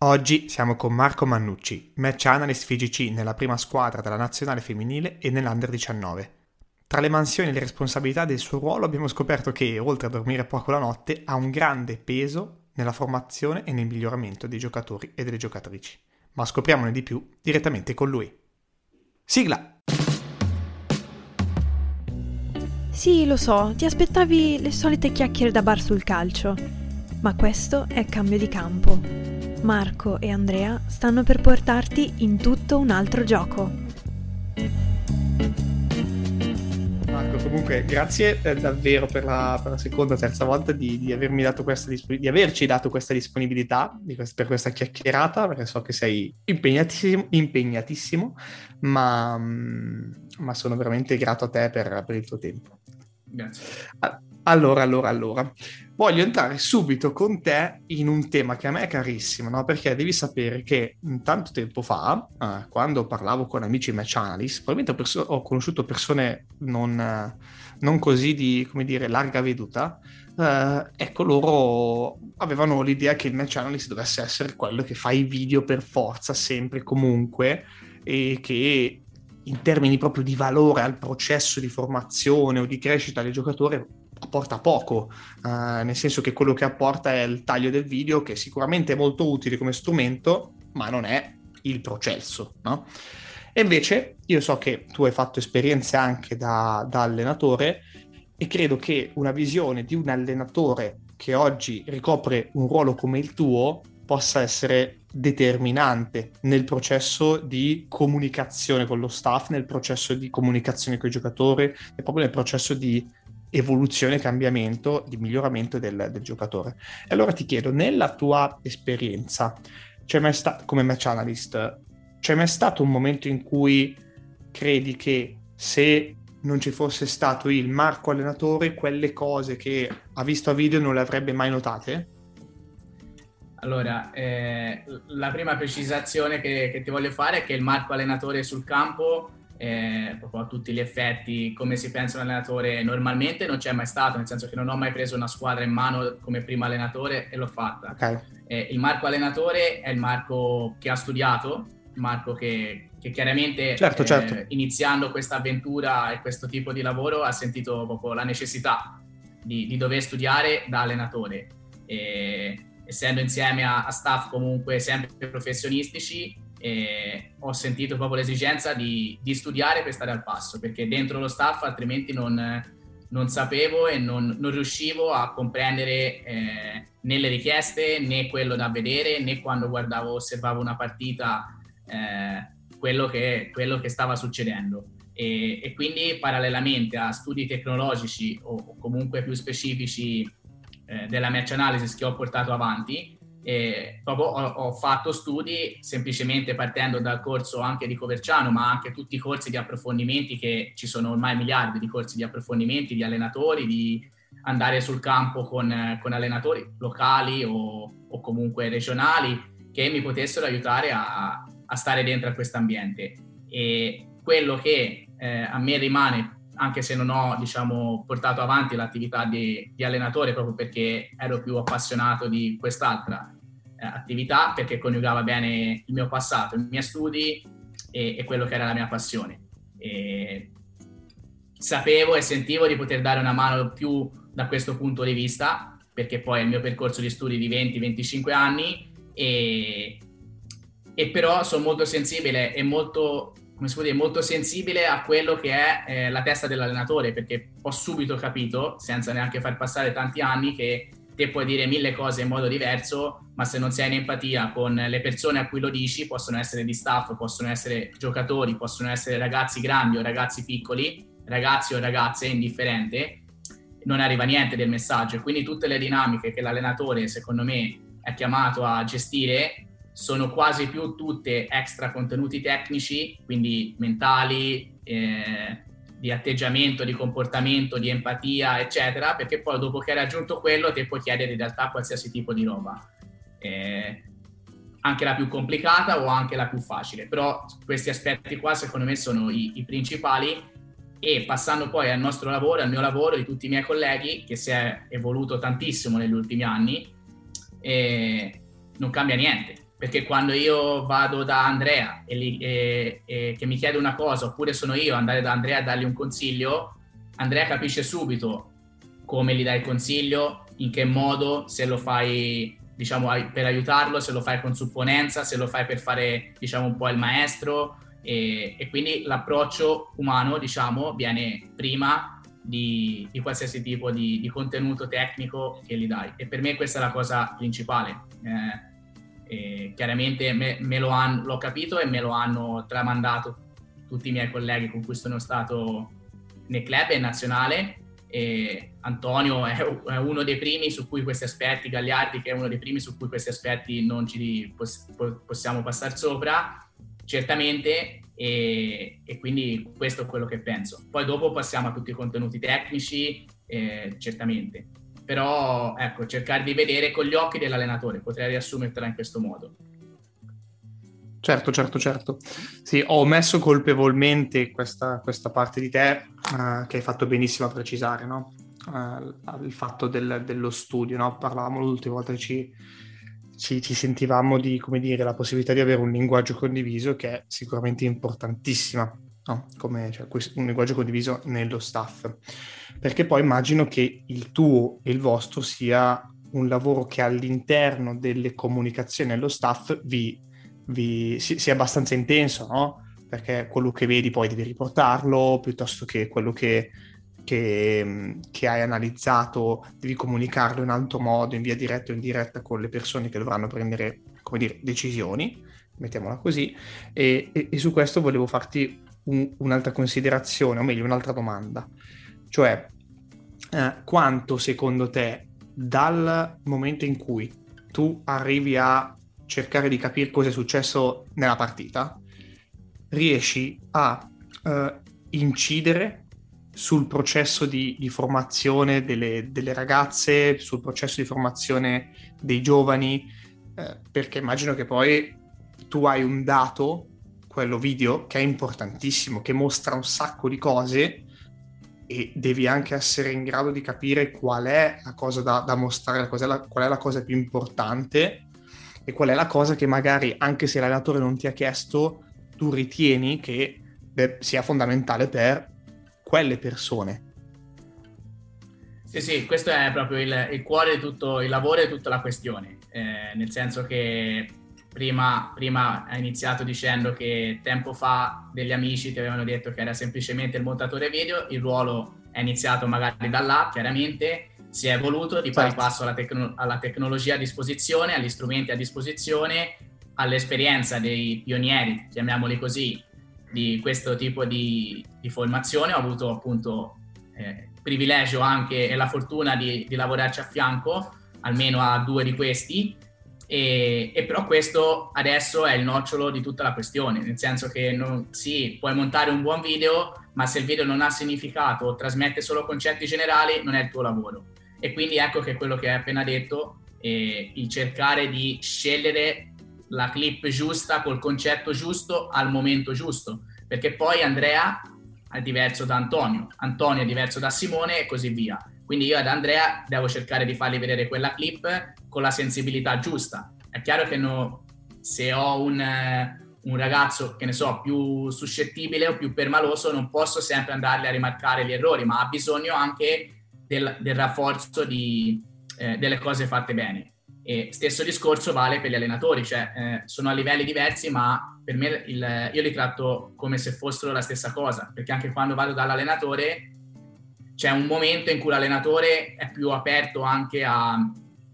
Oggi siamo con Marco Mannucci, match analyst FIGC nella prima squadra della nazionale femminile e nell'Under 19. Tra le mansioni e le responsabilità del suo ruolo abbiamo scoperto che, oltre a dormire poco la notte, ha un grande peso nella formazione e nel miglioramento dei giocatori e delle giocatrici. Ma scopriamone di più direttamente con lui. Sigla! Sì, lo so, ti aspettavi le solite chiacchiere da bar sul calcio, ma questo è cambio di campo Marco e Andrea stanno per portarti in tutto un altro gioco. Marco, comunque grazie eh, davvero per la, per la, seconda o terza volta di, di, avermi dato questa di averci dato questa disponibilità questa, per questa chiacchierata, perché so che sei impegnatissimo, impegnatissimo ma, mm, ma, sono veramente grato a te per, per il tuo tempo. Grazie. Allora, allora, allora voglio entrare subito con te in un tema che a me è carissimo, no? perché devi sapere che tanto tempo fa, eh, quando parlavo con amici match analyst, probabilmente ho, perso- ho conosciuto persone non, eh, non, così di, come dire, larga veduta, eh, ecco, loro avevano l'idea che il match analyst dovesse essere quello che fa i video per forza, sempre, comunque, e che in termini proprio di valore al processo di formazione o di crescita del giocatore apporta poco, uh, nel senso che quello che apporta è il taglio del video, che sicuramente è molto utile come strumento, ma non è il processo, no? E invece io so che tu hai fatto esperienze anche da, da allenatore e credo che una visione di un allenatore che oggi ricopre un ruolo come il tuo possa essere determinante nel processo di comunicazione con lo staff, nel processo di comunicazione con i giocatori e proprio nel processo di evoluzione, cambiamento, di miglioramento del, del giocatore. E allora ti chiedo, nella tua esperienza, sta- come match analyst, c'è mai stato un momento in cui credi che se non ci fosse stato il Marco allenatore, quelle cose che ha visto a video non le avrebbe mai notate? Allora, eh, la prima precisazione che, che, ti voglio fare è che il Marco allenatore sul campo eh, proprio a tutti gli effetti, come si pensa un allenatore normalmente non c'è mai stato, nel senso che non ho mai preso una squadra in mano come primo allenatore e l'ho fatta. Okay. Eh, il Marco allenatore è il Marco che ha studiato, Marco che, che chiaramente certo, eh, certo. iniziando questa avventura e questo tipo di lavoro ha sentito proprio la necessità di, di dover studiare da allenatore. E, essendo insieme a, a staff comunque sempre professionistici, e ho sentito proprio l'esigenza di, di, studiare per stare al passo, perché dentro lo staff altrimenti non, non sapevo e non, non, riuscivo a comprendere eh, né le richieste né quello da vedere né quando guardavo, osservavo una partita eh, quello, che, quello, che, stava succedendo. E, e, quindi parallelamente a studi tecnologici o, o comunque più specifici eh, della match analysis che ho portato avanti, e proprio ho, ho, fatto studi semplicemente partendo dal corso anche di Coverciano, ma anche tutti i corsi di approfondimenti che ci sono ormai miliardi di corsi di approfondimenti, di allenatori, di andare sul campo con, con allenatori locali o, o, comunque regionali che mi potessero aiutare a, a stare dentro a questo ambiente. E quello che eh, a me rimane anche se non ho diciamo, portato avanti l'attività di, di, allenatore proprio perché ero più appassionato di quest'altra eh, attività perché coniugava bene il mio passato, i miei studi e, e quello che era la mia passione. E sapevo e sentivo di poter dare una mano più da questo punto di vista perché poi è il mio percorso di studi di 20-25 anni e, e però sono molto sensibile e molto come si può dire, molto sensibile a quello che è eh, la testa dell'allenatore, perché ho subito capito, senza neanche far passare tanti anni, che te puoi dire mille cose in modo diverso, ma se non sei in empatia con le persone a cui lo dici, possono essere di staff, possono essere giocatori, possono essere ragazzi grandi o ragazzi piccoli, ragazzi o ragazze, indifferente, non arriva niente del messaggio. E quindi tutte le dinamiche che l'allenatore, secondo me, è chiamato a gestire sono quasi più tutte extra contenuti tecnici, quindi mentali, eh, di atteggiamento, di comportamento, di empatia, eccetera, perché poi dopo che hai raggiunto quello ti puoi chiedere in realtà qualsiasi tipo di roba. Eh, anche la più complicata o anche la più facile, però questi aspetti qua secondo me sono i, i principali e passando poi al nostro lavoro, al mio lavoro, di tutti i miei colleghi, che si è evoluto tantissimo negli ultimi anni, eh, non cambia niente perché quando io vado da Andrea e, li, e, e, che mi chiede una cosa, oppure sono io andare da Andrea a dargli un consiglio, Andrea capisce subito come gli dai il consiglio, in che modo, se lo fai diciamo per aiutarlo, se lo fai con supponenza, se lo fai per fare diciamo un po' il maestro e, e quindi l'approccio umano diciamo viene prima di, di qualsiasi tipo di, di, contenuto tecnico che gli dai e per me questa è la cosa principale. Eh, chiaramente me, me lo han, l'ho capito e me lo hanno tramandato tutti i miei colleghi con cui sono stato nel club e nazionale. E Antonio è, è, uno dei primi su cui questi aspetti, Gagliardi che è uno dei primi su cui questi aspetti non ci poss- possiamo passare sopra, certamente, e, e, quindi questo è quello che penso. Poi dopo passiamo a tutti i contenuti tecnici, eh, certamente però ecco, cercare di vedere con gli occhi dell'allenatore, potrei riassumertela in questo modo. Certo, certo, certo. Sì, ho omesso colpevolmente questa, questa parte di te uh, che hai fatto benissimo a precisare, no? Uh, il fatto del, dello studio, no? Parlavamo l'ultima volta che ci, ci, ci, sentivamo di, come dire, la possibilità di avere un linguaggio condiviso che è sicuramente importantissima, no? Come cioè, un linguaggio condiviso nello staff perché poi immagino che il tuo e il vostro sia un lavoro che all'interno delle comunicazioni allo staff vi, vi sia abbastanza intenso, no? Perché quello che vedi poi devi riportarlo, piuttosto che quello che, che, che, hai analizzato devi comunicarlo in altro modo, in via diretta o indiretta con le persone che dovranno prendere, come dire, decisioni, mettiamola così, e, e, e su questo volevo farti un, un'altra considerazione, o meglio un'altra domanda. Cioè, eh, quanto secondo te dal momento in cui tu arrivi a cercare di capire cosa è successo nella partita, riesci a eh, incidere sul processo di, di formazione delle, delle, ragazze, sul processo di formazione dei giovani, eh, perché immagino che poi tu hai un dato, quello video, che è importantissimo, che mostra un sacco di cose e devi anche essere in grado di capire qual è la cosa da, da mostrare, qual è, la, qual è la cosa più importante e qual è la cosa che magari, anche se l'allenatore non ti ha chiesto, tu ritieni che beh, sia fondamentale per quelle persone. Sì, sì, questo è proprio il, il cuore di tutto il lavoro e tutta la questione, eh, nel senso che prima, prima ha iniziato dicendo che tempo fa degli amici ti avevano detto che era semplicemente il montatore video, il ruolo è iniziato magari da là, chiaramente, si è evoluto di pari certo. passo alla, tecno- alla tecnologia a disposizione, agli strumenti a disposizione, all'esperienza dei pionieri, chiamiamoli così, di questo tipo di, di formazione. Ho avuto appunto eh, privilegio anche e la fortuna di, di lavorarci a fianco, almeno a due di questi, e, e, però questo adesso è il nocciolo di tutta la questione, nel senso che non, sì, puoi montare un buon video, ma se il video non ha significato o trasmette solo concetti generali, non è il tuo lavoro. E quindi ecco che quello che hai appena detto, eh, il cercare di scegliere la clip giusta col concetto giusto al momento giusto, perché poi Andrea è diverso da Antonio, Antonio è diverso da Simone e così via. Quindi io ad Andrea devo cercare di fargli vedere quella clip con la sensibilità giusta. È chiaro che no, se ho un, un, ragazzo, che ne so, più suscettibile o più permaloso, non posso sempre andargli a rimarcare gli errori, ma ha bisogno anche del, del rafforzo di, eh, delle cose fatte bene. E stesso discorso vale per gli allenatori, cioè eh, sono a livelli diversi, ma per me il, io li tratto come se fossero la stessa cosa, perché anche quando vado dall'allenatore c'è un momento in cui l'allenatore è più aperto anche a,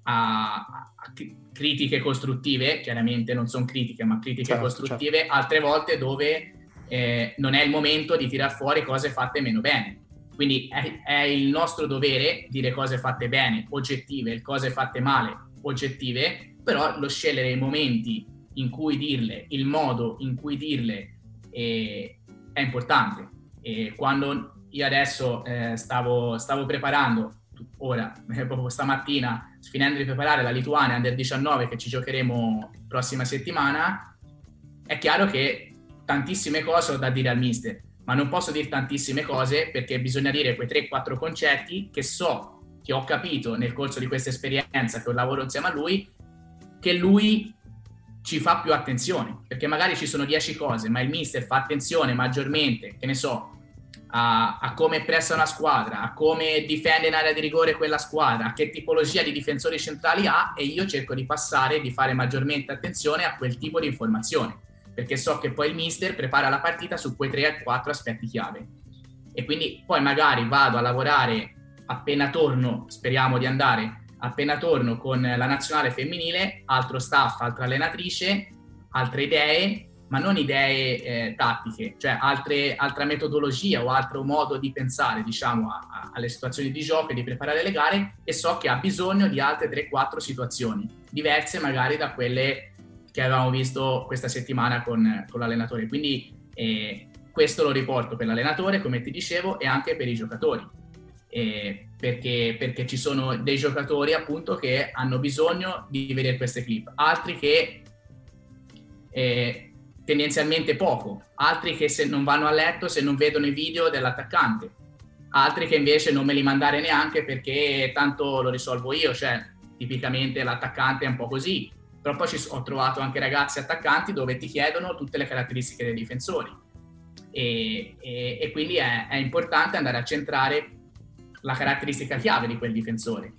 a, a critiche costruttive, chiaramente non sono critiche, ma critiche certo, costruttive, certo. altre volte dove eh, non è il momento di tirar fuori cose fatte meno bene. Quindi è, è, il nostro dovere dire cose fatte bene, oggettive, cose fatte male, oggettive, però lo scegliere i momenti in cui dirle, il modo in cui dirle eh, è importante. E quando io adesso eh, stavo, stavo preparando ora, proprio stamattina, finendo di preparare la Lituania Under 19 che ci giocheremo prossima settimana, è chiaro che tantissime cose ho da dire al mister, ma non posso dire tantissime cose perché bisogna dire quei 3-4 concetti che so, che ho capito nel corso di questa esperienza, che ho lavoro insieme a lui, che lui ci fa più attenzione, perché magari ci sono 10 cose, ma il mister fa attenzione maggiormente, che ne so, a, a, come pressa una squadra, a come difende in area di rigore quella squadra, a che tipologia di difensori centrali ha e io cerco di passare, di fare maggiormente attenzione a quel tipo di informazione, perché so che poi il mister prepara la partita su quei 3-4 aspetti chiave. E quindi poi magari vado a lavorare appena torno, speriamo di andare appena torno con la nazionale femminile, altro staff, altra allenatrice, altre idee, ma non idee eh, tattiche, cioè altre, altra metodologia o altro modo di pensare, diciamo, a, a, alle situazioni di gioco e di preparare le gare e so che ha bisogno di altre 3-4 situazioni, diverse magari da quelle che avevamo visto questa settimana con, con l'allenatore. Quindi eh, questo lo riporto per l'allenatore, come ti dicevo, e anche per i giocatori eh, perché, perché, ci sono dei giocatori appunto che hanno bisogno di vedere queste clip, altri che eh, tendenzialmente poco, altri che se non vanno a letto se non vedono i video dell'attaccante, altri che invece non me li mandare neanche perché tanto lo risolvo io, cioè tipicamente l'attaccante è un po' così, però poi ci, ho trovato anche ragazzi attaccanti dove ti chiedono tutte le caratteristiche dei difensori. E, e, e quindi è, è importante andare a centrare la caratteristica chiave di quel difensore.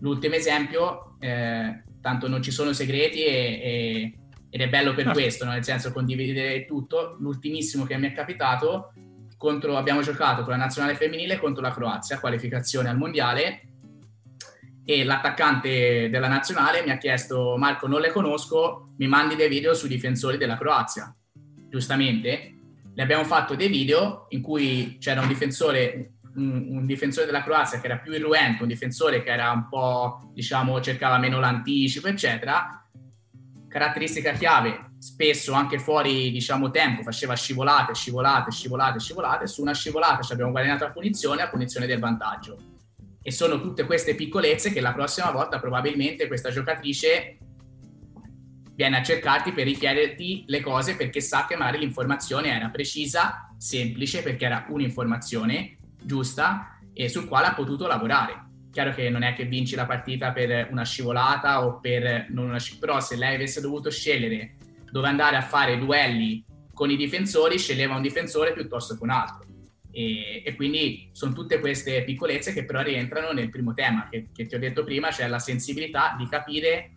L'ultimo esempio, eh, tanto non ci sono segreti e, ed è bello per questo, no? nel senso condividere tutto. L'ultimissimo che mi è capitato, contro, abbiamo giocato con la nazionale femminile contro la Croazia, qualificazione al mondiale, e l'attaccante della nazionale mi ha chiesto Marco non le conosco, mi mandi dei video sui difensori della Croazia. Giustamente, le abbiamo fatto dei video in cui c'era un difensore un, un, difensore della Croazia che era più irruento, un difensore che era un po', diciamo, cercava meno l'anticipo, eccetera. Caratteristica chiave, spesso anche fuori, diciamo, tempo, faceva scivolate, scivolate, scivolate, scivolate. Su una scivolata ci abbiamo guadagnato la punizione, a punizione del vantaggio. E sono tutte queste piccolezze che la prossima volta probabilmente questa giocatrice viene a cercarti per richiederti le cose perché sa che magari l'informazione era precisa, semplice, perché era un'informazione giusta e sul quale ha potuto lavorare. Chiaro che non è che vinci la partita per una scivolata o per non una scivolata, però se lei avesse dovuto scegliere dove andare a fare duelli con i difensori, sceglieva un difensore piuttosto che un altro. E, e, quindi sono tutte queste piccolezze che però rientrano nel primo tema che, che ti ho detto prima, cioè la sensibilità di capire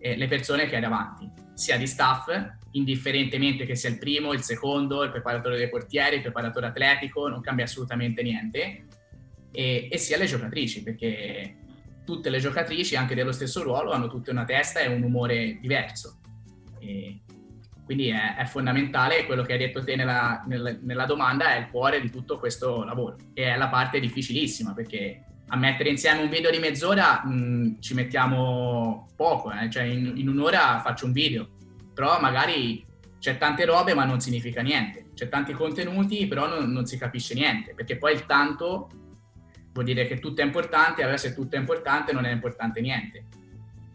eh, le persone che hai davanti, sia di staff indifferentemente che sia il primo, il secondo, il preparatore dei portieri, il preparatore atletico, non cambia assolutamente niente, e, e sia le giocatrici, perché tutte le giocatrici, anche dello stesso ruolo, hanno tutte una testa e un umore diverso. E quindi è, è, fondamentale, quello che hai detto te nella, nella, nella, domanda è il cuore di tutto questo lavoro e è la parte difficilissima perché a mettere insieme un video di mezz'ora mh, ci mettiamo poco, eh? cioè in, in un'ora faccio un video, però magari c'è tante robe ma non significa niente, c'è tanti contenuti però non, non, si capisce niente, perché poi il tanto vuol dire che tutto è importante, allora se tutto è importante non è importante niente.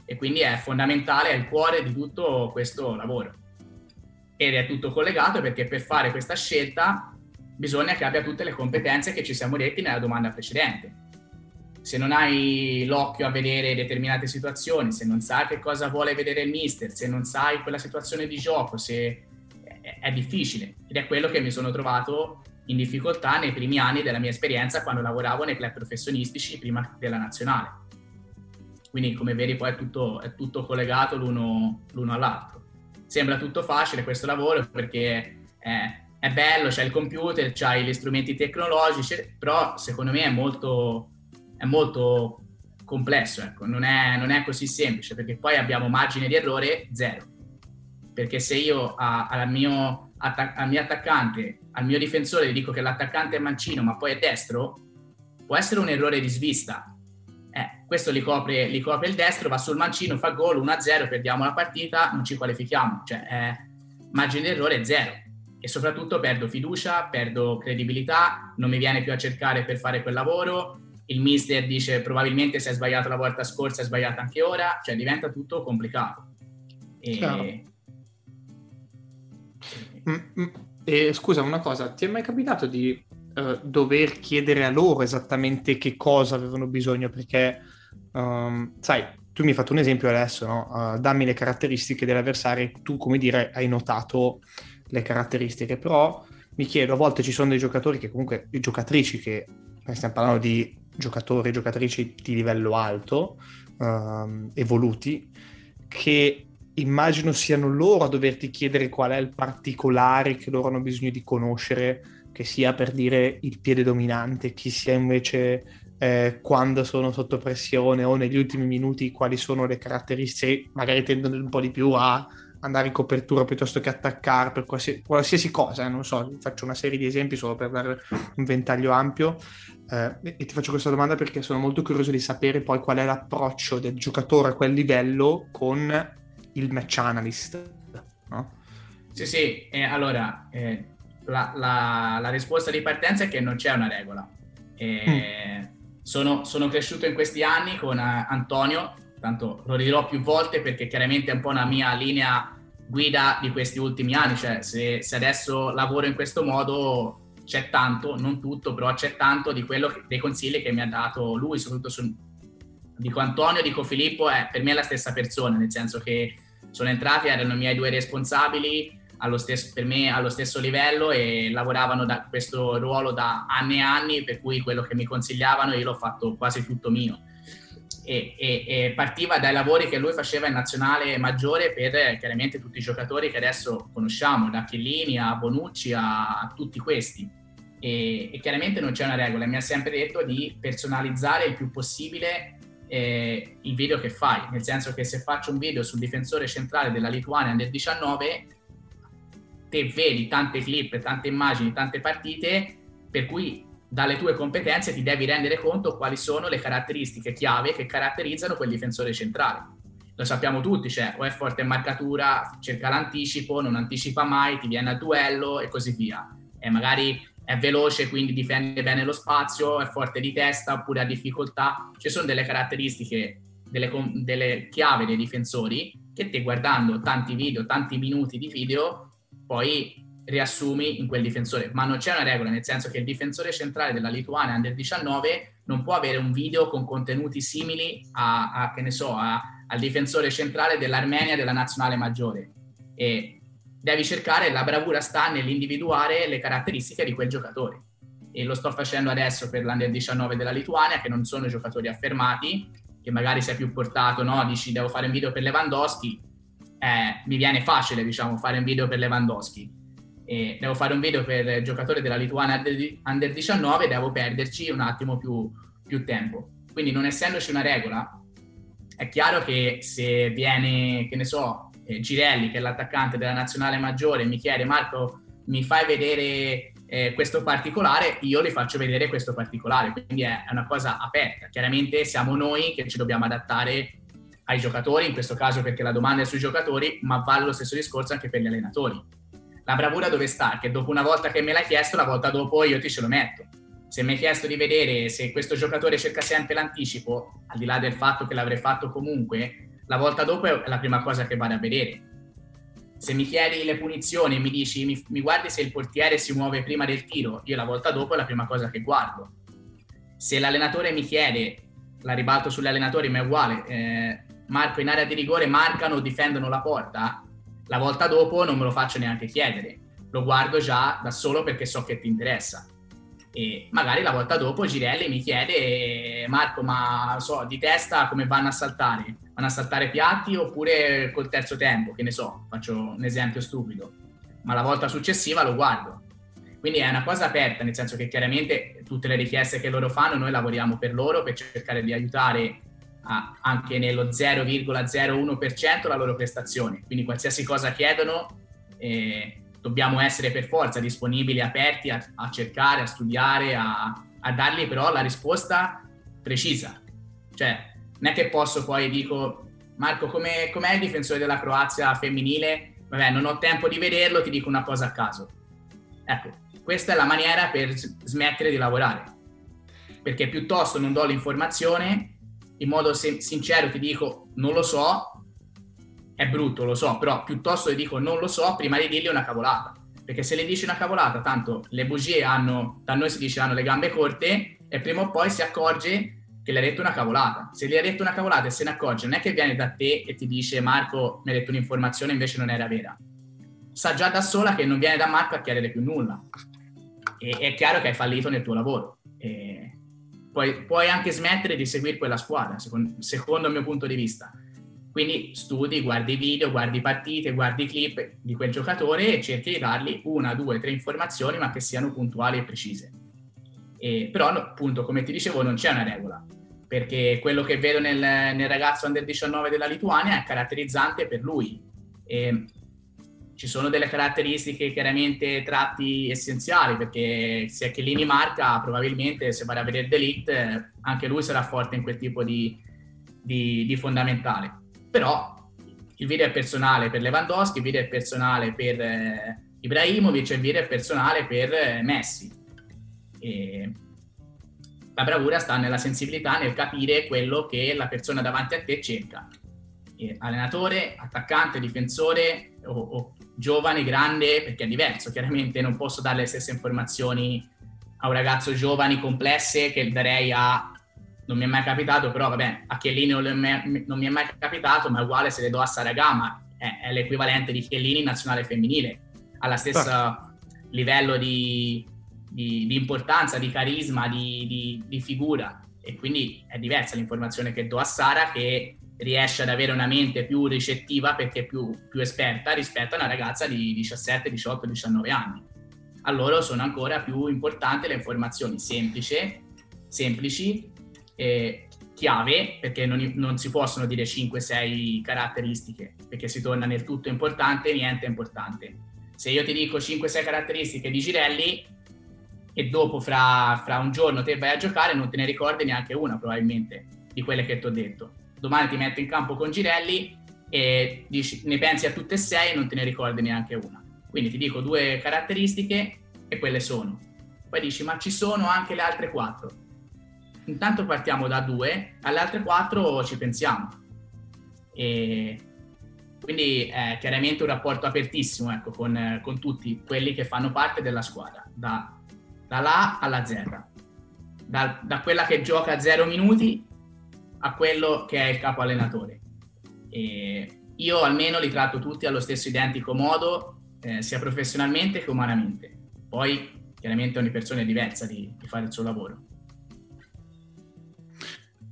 E quindi è fondamentale, è il cuore di tutto questo lavoro. Ed è tutto collegato perché per fare questa scelta bisogna che abbia tutte le competenze che ci siamo detti nella domanda precedente se non hai l'occhio a vedere determinate situazioni, se non sai che cosa vuole vedere il mister, se non sai quella situazione di gioco, se è, difficile. Ed è quello che mi sono trovato in difficoltà nei primi anni della mia esperienza quando lavoravo nei club professionistici prima della nazionale. Quindi come vedi poi è tutto, è tutto collegato l'uno, l'uno, all'altro. Sembra tutto facile questo lavoro perché è, è bello, c'è il computer, c'hai gli strumenti tecnologici, però secondo me è molto, è molto complesso, ecco. non, è, non, è, così semplice perché poi abbiamo margine di errore zero. Perché se io a, mio attac- al mio attaccante, al mio difensore, gli dico che l'attaccante è mancino ma poi è destro, può essere un errore di svista. Eh, questo li copre, li copre, il destro, va sul mancino, fa gol 1-0, perdiamo la partita, non ci qualifichiamo. Cioè, eh, margine di errore zero. E soprattutto perdo fiducia, perdo credibilità, non mi viene più a cercare per fare quel lavoro, il mister dice probabilmente se hai sbagliato la volta scorsa hai sbagliato anche ora, cioè diventa tutto complicato. E... Mm, mm. E, scusa, una cosa, ti è mai capitato di uh, dover chiedere a loro esattamente che cosa avevano bisogno? Perché, um, sai, tu mi hai fatto un esempio adesso, no? uh, dammi le caratteristiche dell'avversario, tu come dire hai notato le caratteristiche, però mi chiedo, a volte ci sono dei giocatori che comunque, giocatrici che, stiamo parlando di giocatori e giocatrici di livello alto, uh, evoluti, che immagino siano loro a doverti chiedere qual è il particolare che loro hanno bisogno di conoscere, che sia per dire il piede dominante, chi sia invece eh, quando sono sotto pressione o negli ultimi minuti quali sono le caratteristiche, magari tendono un po' di più a andare in copertura piuttosto che attaccare per qualsiasi, qualsiasi cosa, eh, non so, faccio una serie di esempi solo per dare un ventaglio ampio. Eh, e ti faccio questa domanda perché sono molto curioso di sapere poi qual è l'approccio del giocatore a quel livello con il match analyst. No? Sì, sì, eh, allora eh, la, la, la, risposta di partenza è che non c'è una regola. Mm. Sono, sono, cresciuto in questi anni con uh, Antonio, tanto lo dirò più volte perché chiaramente è un po' una mia linea guida di questi ultimi anni, cioè se, se adesso lavoro in questo modo c'è tanto, non tutto, però c'è tanto di quello che, dei consigli che mi ha dato lui, soprattutto su, dico Antonio, dico Filippo, è, per me è la stessa persona, nel senso che sono entrati, erano i miei due responsabili, stesso, per me allo stesso livello e lavoravano da questo ruolo da anni e anni, per cui quello che mi consigliavano io l'ho fatto quasi tutto mio. E, e, e, partiva dai lavori che lui faceva in nazionale maggiore per chiaramente tutti i giocatori che adesso conosciamo, da Chiellini a Bonucci a, a tutti questi. E, e, chiaramente non c'è una regola, mi ha sempre detto di personalizzare il più possibile eh, il video che fai, nel senso che se faccio un video sul difensore centrale della Lituania nel 19 te vedi tante clip, tante immagini, tante partite, per cui dalle tue competenze ti devi rendere conto quali sono le caratteristiche chiave che caratterizzano quel difensore centrale. Lo sappiamo tutti, cioè o è forte in marcatura, cerca l'anticipo, non anticipa mai, ti viene al duello e così via. E magari è veloce, quindi difende bene lo spazio, è forte di testa oppure ha difficoltà. Ci sono delle caratteristiche, delle, delle chiavi dei difensori che te guardando tanti video, tanti minuti di video, poi riassumi in quel difensore, ma non c'è una regola, nel senso che il difensore centrale della Lituania Under 19 non può avere un video con contenuti simili a, a che ne so, a, al difensore centrale dell'Armenia della nazionale maggiore. E devi cercare, la bravura sta nell'individuare le caratteristiche di quel giocatore. E lo sto facendo adesso per l'Under 19 della Lituania, che non sono giocatori affermati, che magari sei più portato, no? Dici devo fare un video per Lewandowski, eh, mi viene facile, diciamo, fare un video per Lewandowski. E devo fare un video per il giocatore della Lituania Under 19 devo perderci un attimo più, più tempo. Quindi non essendoci una regola, è chiaro che se viene, che ne so, eh, Girelli, che è l'attaccante della nazionale maggiore, mi chiede Marco, mi fai vedere eh, questo particolare, io gli faccio vedere questo particolare. Quindi è, è una cosa aperta. Chiaramente siamo noi che ci dobbiamo adattare ai giocatori, in questo caso perché la domanda è sui giocatori, ma vale lo stesso discorso anche per gli allenatori. La bravura dove sta? Che dopo una volta che me l'hai chiesto, la volta dopo io ti ce lo metto. Se mi hai chiesto di vedere se questo giocatore cerca sempre l'anticipo, al di là del fatto che l'avrei fatto comunque, la volta dopo è la prima cosa che vado a vedere. Se mi chiedi le punizioni e mi dici mi, mi guardi se il portiere si muove prima del tiro, io la volta dopo è la prima cosa che guardo. Se l'allenatore mi chiede, la ribalto sugli allenatori, ma è uguale, eh, Marco in area di rigore marcano o difendono la porta, la volta dopo non me lo faccio neanche chiedere, lo guardo già da solo perché so che ti interessa. E magari la volta dopo Girelli mi chiede Marco ma so di testa come vanno a saltare? Vanno a saltare piatti oppure col terzo tempo? Che ne so faccio un esempio stupido. Ma la volta successiva lo guardo. Quindi è una cosa aperta nel senso che chiaramente tutte le richieste che loro fanno noi lavoriamo per loro per cercare di aiutare a, anche nello 0,01% la loro prestazione. Quindi qualsiasi cosa chiedono eh, dobbiamo essere per forza disponibili, aperti a, a cercare, a studiare, a, a, dargli però la risposta precisa. Cioè, non è che posso poi dico, Marco, com'è, com'è il difensore della Croazia femminile? Vabbè, non ho tempo di vederlo, ti dico una cosa a caso. Ecco, questa è la maniera per smettere di lavorare. Perché piuttosto non do l'informazione in modo sin- sincero ti dico non lo so, è brutto, lo so, però piuttosto ti dico non lo so prima di dirgli una cavolata. Perché se le dici una cavolata, tanto le bugie hanno, da noi si dice hanno le gambe corte e prima o poi si accorge che le ha detto una cavolata. Se gli ha detto una cavolata e se ne accorge, non è che viene da te e ti dice Marco mi ha detto un'informazione invece non era vera. Sa già da sola che non viene da Marco a chiedere più nulla. E è chiaro che hai fallito nel tuo lavoro. E puoi, puoi anche smettere di seguire quella squadra, secondo, secondo il mio punto di vista quindi studi, guardi video, guardi partite, guardi clip di quel giocatore e cerchi di dargli una, due, tre informazioni, ma che siano puntuali e precise. E, però, appunto, come ti dicevo, non c'è una regola, perché quello che vedo nel, nel ragazzo under 19 della Lituania è caratterizzante per lui. E ci sono delle caratteristiche, chiaramente tratti essenziali, perché se Chiellini marca, probabilmente se vai a vedere Delict, anche lui sarà forte in quel tipo di, di, di fondamentale però il video è personale per Lewandowski, il video è personale per eh, Ibrahimovic e il video è personale per eh, Messi. E la bravura sta nella sensibilità, nel capire quello che la persona davanti a te cerca. E allenatore, attaccante, difensore o, o giovane, grande, perché è diverso, chiaramente non posso dare le stesse informazioni a un ragazzo giovane, complesse, che darei a non mi è mai capitato, però vabbè, a Chiellini non, non mi è mai capitato, ma uguale se le do a Saragama, è, è l'equivalente di Chiellini in nazionale femminile, ha la stessa certo. livello di, di, di, importanza, di carisma, di, di, figura e quindi è diversa l'informazione che do a Sara che riesce ad avere una mente più ricettiva perché è più, più esperta rispetto a una ragazza di 17, 18, 19 anni. A loro sono ancora più importanti le informazioni semplici, semplici eh, chiave, perché non, non, si possono dire 5-6 caratteristiche, perché si torna nel tutto importante, niente è importante. Se io ti dico 5-6 caratteristiche di Girelli e dopo fra, fra, un giorno te vai a giocare non te ne ricordi neanche una probabilmente di quelle che ti ho detto. Domani ti metto in campo con Girelli e dici, ne pensi a tutte e sei e non te ne ricordi neanche una. Quindi ti dico due caratteristiche e quelle sono. Poi dici, ma ci sono anche le altre quattro intanto partiamo da due, alle altre quattro ci pensiamo. E quindi è chiaramente un rapporto apertissimo ecco, con, con, tutti quelli che fanno parte della squadra, da, dall'A alla Z, da, da, quella che gioca a zero minuti a quello che è il capo allenatore. E io almeno li tratto tutti allo stesso identico modo, eh, sia professionalmente che umanamente. Poi chiaramente ogni persona è diversa di, di fare il suo lavoro.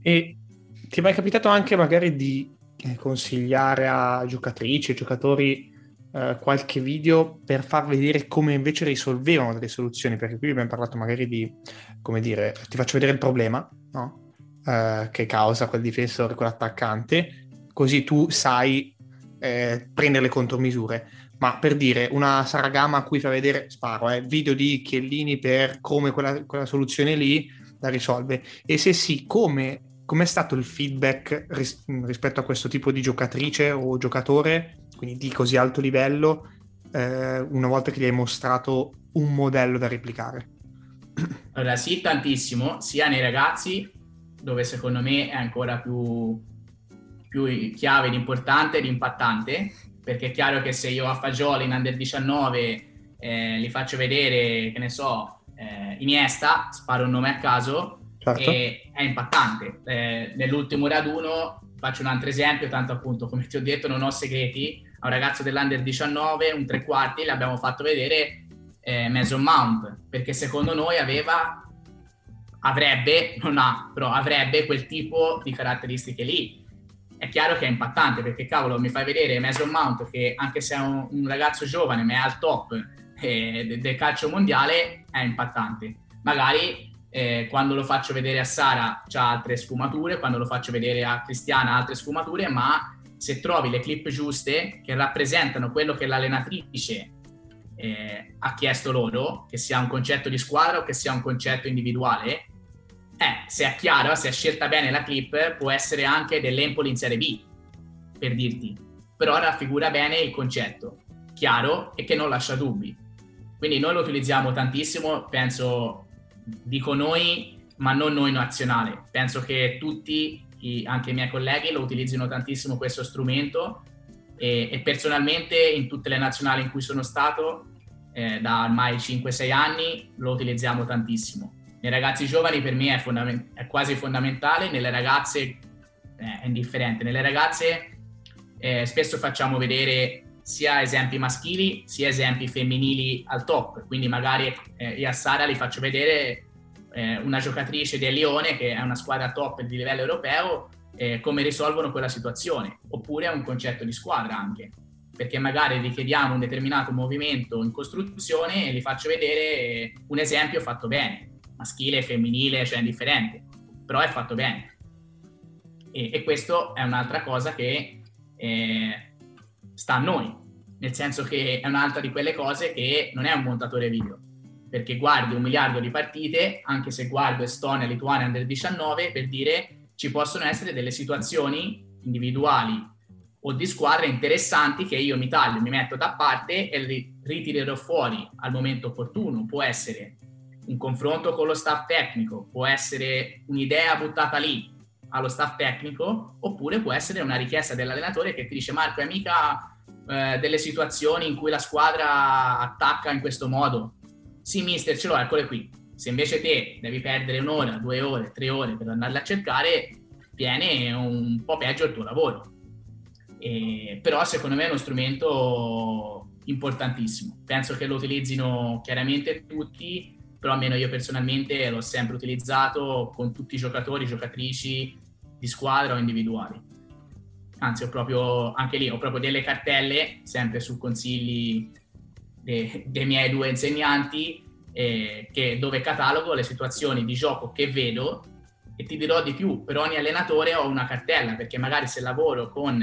E ti è mai capitato anche magari di eh, consigliare a giocatrici, giocatori eh, qualche video per far vedere come invece risolvevano delle soluzioni? Perché qui abbiamo parlato magari di, come dire, ti faccio vedere il problema, no? eh, che causa quel difensore, quell'attaccante, così tu sai eh, prendere le contromisure. Ma per dire, una Saragama a cui fa vedere, sparo, eh, video di Chiellini per come quella, quella soluzione lì la risolve. E se sì, come Com'è stato il feedback ris- rispetto a questo tipo di giocatrice o giocatore, quindi di così alto livello, eh, una volta che gli hai mostrato un modello da replicare? Allora, sì, tantissimo, sia nei ragazzi, dove secondo me è ancora più, più chiave ed importante ed impattante, perché è chiaro che se io a Fagioli in Under 19 eh, li faccio vedere, che ne so, eh, Iniesta, sparo un nome a caso, certo. e è impattante. Eh, nell'ultimo raduno, faccio un altro esempio, tanto appunto come ti ho detto non ho segreti, a un ragazzo dell'Under 19, un tre quarti, l'abbiamo fatto vedere eh, Mason Mount, perché secondo noi aveva, avrebbe, non ha, però avrebbe quel tipo di caratteristiche lì. È chiaro che è impattante perché cavolo mi fai vedere Mason Mount che anche se è un, un ragazzo giovane ma è al top eh, del calcio mondiale è impattante. Magari eh, quando lo faccio vedere a Sara c'ha altre sfumature, quando lo faccio vedere a Cristiana altre sfumature, ma se trovi le clip giuste che rappresentano quello che l'allenatrice eh, ha chiesto loro, che sia un concetto di squadra o che sia un concetto individuale, eh, se è chiaro, se è scelta bene la clip, può essere anche dell'Empoli in Serie B, per dirti, però raffigura bene il concetto, chiaro e che non lascia dubbi. Quindi noi lo utilizziamo tantissimo, penso dico noi, ma non noi nazionale. Penso che tutti, anche i miei colleghi, lo utilizzino tantissimo questo strumento e, e personalmente in tutte le nazionali in cui sono stato, eh, da ormai 5-6 anni, lo utilizziamo tantissimo. nei ragazzi giovani per me è, fondament- è quasi fondamentale, nelle ragazze eh, è indifferente. Nelle ragazze eh, spesso facciamo vedere sia esempi maschili sia esempi femminili al top, quindi magari eh, io a Sara li faccio vedere eh, una giocatrice del Lione che è una squadra top di livello europeo eh, come risolvono quella situazione, oppure è un concetto di squadra anche, perché magari richiediamo un determinato movimento in costruzione e li faccio vedere un esempio fatto bene, maschile, femminile, cioè indifferente, però è fatto bene. E, e questo è un'altra cosa che eh, sta a noi, nel senso che è un'altra di quelle cose che non è un montatore video, perché guardi un miliardo di partite, anche se guardo Estonia, Lituania, Under 19, per dire ci possono essere delle situazioni individuali o di squadre interessanti che io mi taglio, mi metto da parte e ritirerò fuori al momento opportuno. Può essere un confronto con lo staff tecnico, può essere un'idea buttata lì allo staff tecnico, oppure può essere una richiesta dell'allenatore che ti dice Marco, è mica eh, delle situazioni in cui la squadra attacca in questo modo. Sì, mister, ce l'ho, eccole qui. Se invece te devi perdere un'ora, due ore, tre ore per andarle a cercare, viene un po' peggio il tuo lavoro. E, però secondo me è uno strumento importantissimo. Penso che lo utilizzino chiaramente tutti, però almeno io personalmente l'ho sempre utilizzato con tutti i giocatori, giocatrici di squadra o individuali. Anzi, ho proprio anche lì ho proprio delle cartelle, sempre su consigli dei, dei miei due insegnanti, eh, che, dove catalogo le situazioni di gioco che vedo e ti dirò di più, per ogni allenatore ho una cartella, perché magari se lavoro con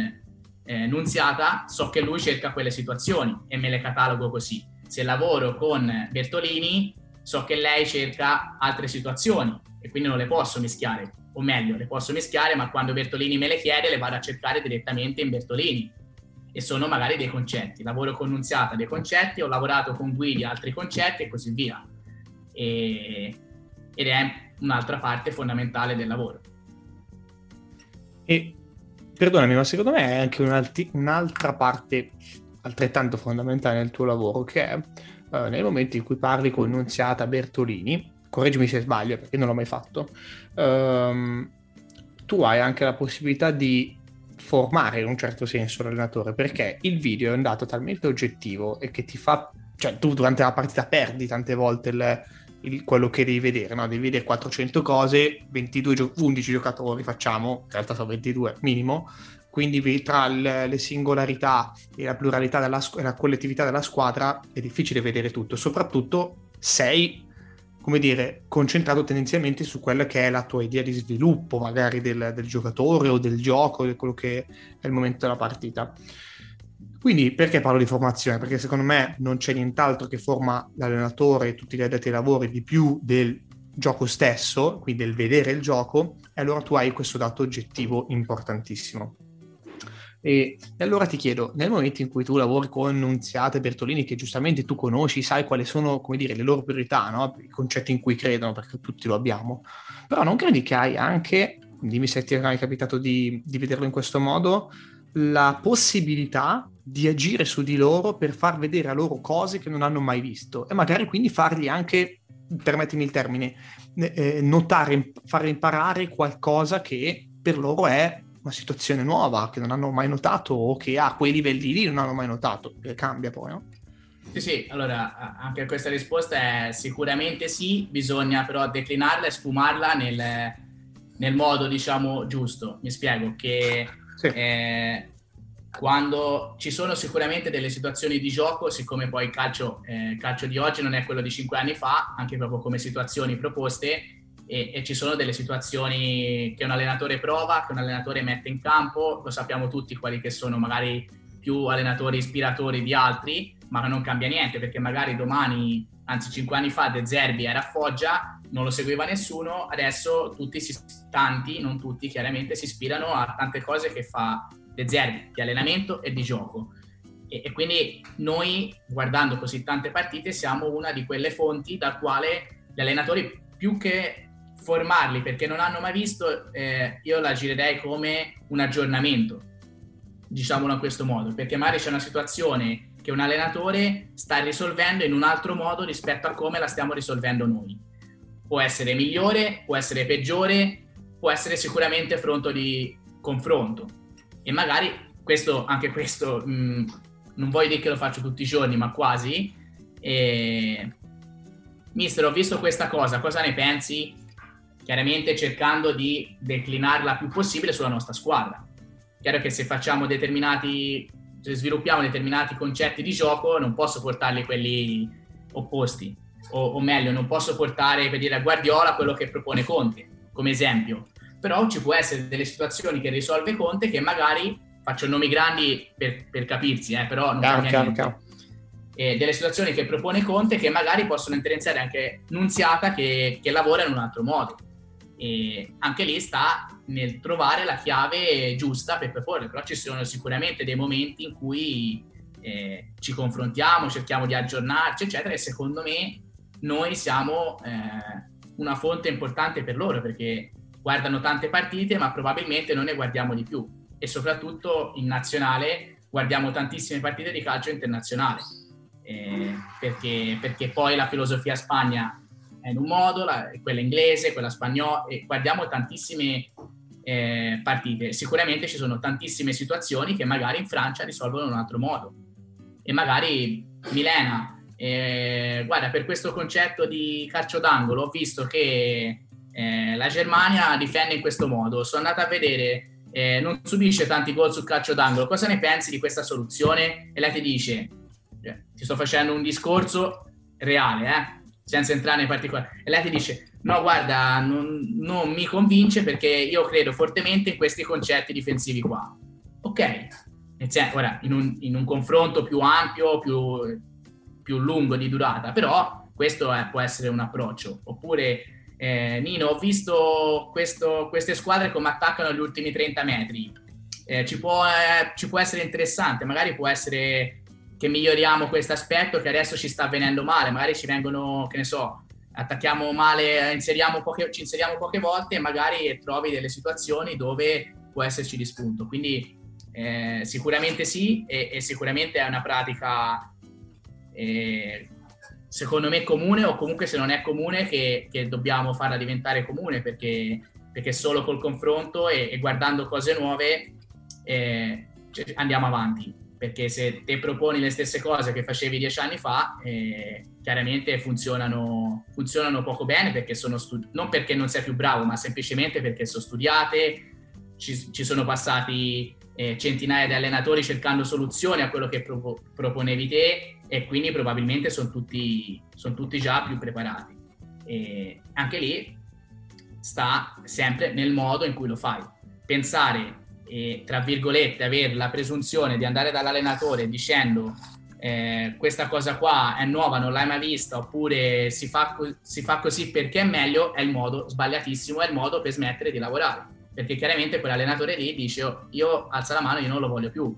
eh, Nunziata so che lui cerca quelle situazioni e me le catalogo così. Se lavoro con Bertolini so che lei cerca altre situazioni e quindi non le posso mischiare, o meglio, le posso mischiare, ma quando Bertolini me le chiede le vado a cercare direttamente in Bertolini e sono magari dei concetti. Lavoro con Nunziata dei concetti, ho lavorato con Guidi altri concetti e così via. E, ed è un'altra parte fondamentale del lavoro. E perdonami, ma secondo me è anche un'altra parte altrettanto fondamentale nel tuo lavoro, che è uh, nel momento in cui parli con Nunziata Bertolini, correggimi se sbaglio perché non l'ho mai fatto, um, tu hai anche la possibilità di formare in un certo senso l'allenatore perché il video è andato talmente oggettivo e che ti fa cioè tu durante la partita perdi tante volte il, il, quello che devi vedere no? devi vedere 400 cose 22 11 giocatori facciamo in realtà sono 22 minimo quindi tra le, singolarità e la pluralità e la collettività della squadra è difficile vedere tutto soprattutto sei come dire, concentrato tendenzialmente su quella che è la tua idea di sviluppo, magari del, del giocatore o del gioco, di quello che è il momento della partita. Quindi perché parlo di formazione? Perché secondo me non c'è nient'altro che forma l'allenatore e tutti gli addetti ai lavori di più del gioco stesso, quindi del vedere il gioco, e allora tu hai questo dato oggettivo importantissimo. E, e, allora ti chiedo, nel momento in cui tu lavori con Nunziata e Bertolini, che giustamente tu conosci, sai quali sono, come dire, le loro priorità, no? i concetti in cui credono, perché tutti lo abbiamo, però non credi che hai anche, dimmi se ti è mai capitato di, di vederlo in questo modo, la possibilità di agire su di loro per far vedere a loro cose che non hanno mai visto e magari quindi fargli anche, permettimi il termine, eh, notare, far imparare qualcosa che per loro è una situazione nuova che non hanno mai notato o che a quei livelli lì non hanno mai notato, che cambia poi, no? Sì, sì, allora anche questa risposta è sicuramente sì, bisogna però declinarla e sfumarla nel, nel modo, diciamo, giusto. Mi spiego che sì. eh, quando ci sono sicuramente delle situazioni di gioco, siccome poi il calcio, eh, calcio di oggi non è quello di cinque anni fa, anche proprio come situazioni proposte, e, e, ci sono delle situazioni che un allenatore prova, che un allenatore mette in campo, lo sappiamo tutti quali che sono magari più allenatori ispiratori di altri, ma non cambia niente perché magari domani, anzi cinque anni fa, De Zerbi era a Foggia, non lo seguiva nessuno, adesso tutti, si, tanti, non tutti chiaramente, si ispirano a tante cose che fa De Zerbi, di allenamento e di gioco. E, e quindi noi, guardando così tante partite, siamo una di quelle fonti dal quale gli allenatori più che formarli perché non hanno mai visto, eh, io la girerei come un aggiornamento, diciamolo in questo modo, perché magari c'è una situazione che un allenatore sta risolvendo in un altro modo rispetto a come la stiamo risolvendo noi. può essere migliore, può essere peggiore, può essere sicuramente fronte di confronto. E magari questo, anche questo, mh, non voglio dire che lo faccio tutti i giorni, ma quasi. E... Mister, ho visto questa cosa, cosa ne pensi? Chiaramente cercando di declinarla più possibile sulla nostra squadra. Chiaro che se facciamo determinati, se sviluppiamo determinati concetti di gioco, non posso portarli quelli opposti. O, o meglio, non posso portare per dire a Guardiola quello che propone Conte, come esempio però ci può essere delle situazioni che risolve Conte che magari, faccio nomi grandi per, per capirsi, eh, però non chiaro, chiaro, chiaro. Eh, delle situazioni che propone Conte che magari possono interessare anche Nunziata che, che lavora in un altro modo. E anche lì sta nel trovare la chiave giusta per proporre, però ci sono sicuramente dei momenti in cui eh, ci confrontiamo, cerchiamo di aggiornarci, eccetera, e secondo me noi siamo eh, una fonte importante per loro perché guardano tante partite, ma probabilmente noi ne guardiamo di più. E soprattutto in nazionale guardiamo tantissime partite di calcio internazionale. Eh, perché, perché, poi la filosofia Spagna è in un modo, la, quella inglese, quella spagnola, e guardiamo tantissime eh, partite. Sicuramente ci sono tantissime situazioni che magari in Francia risolvono in un altro modo. E magari Milena, eh, guarda, per questo concetto di calcio d'angolo ho visto che eh, la Germania difende in questo modo. Sono andata a vedere, eh, non subisce tanti gol sul calcio d'angolo. Cosa ne pensi di questa soluzione? E lei ti dice: cioè, Ti sto facendo un discorso reale, eh? Senza entrare nei particolari. E lei ti dice: No, guarda, non, non mi convince perché io credo fortemente in questi concetti difensivi qua. Ok, ora in un, in un confronto più ampio, più, più lungo di durata, però questo è, può essere un approccio. Oppure eh, Nino, ho visto questo, queste squadre come attaccano gli ultimi 30 metri. Eh, ci, può, eh, ci, può, essere interessante, magari può essere che miglioriamo questo aspetto che adesso ci sta avvenendo male, magari ci vengono, che ne so, attacchiamo male, inseriamo poche, ci inseriamo poche volte e magari trovi delle situazioni dove può esserci di spunto. Quindi eh, sicuramente sì e, e, sicuramente è una pratica eh, secondo me comune o comunque se non è comune che, che dobbiamo farla diventare comune perché, perché solo col confronto e, e guardando cose nuove eh, andiamo avanti perché se te proponi le stesse cose che facevi dieci anni fa eh, chiaramente funzionano, funzionano, poco bene perché sono studi- non perché non sei più bravo ma semplicemente perché sono studiate ci, ci sono passati eh, centinaia di allenatori cercando soluzioni a quello che pro- proponevi te e quindi probabilmente sono tutti, son tutti già più preparati. E anche lì sta sempre nel modo in cui lo fai. Pensare e, tra virgolette, avere la presunzione di andare dall'allenatore dicendo eh, questa cosa qua è nuova, non l'hai mai vista, oppure si fa, co- si fa così perché è meglio, è il modo sbagliatissimo, è il modo per smettere di lavorare. Perché chiaramente quell'allenatore lì dice oh, io alza la mano, io non lo voglio più.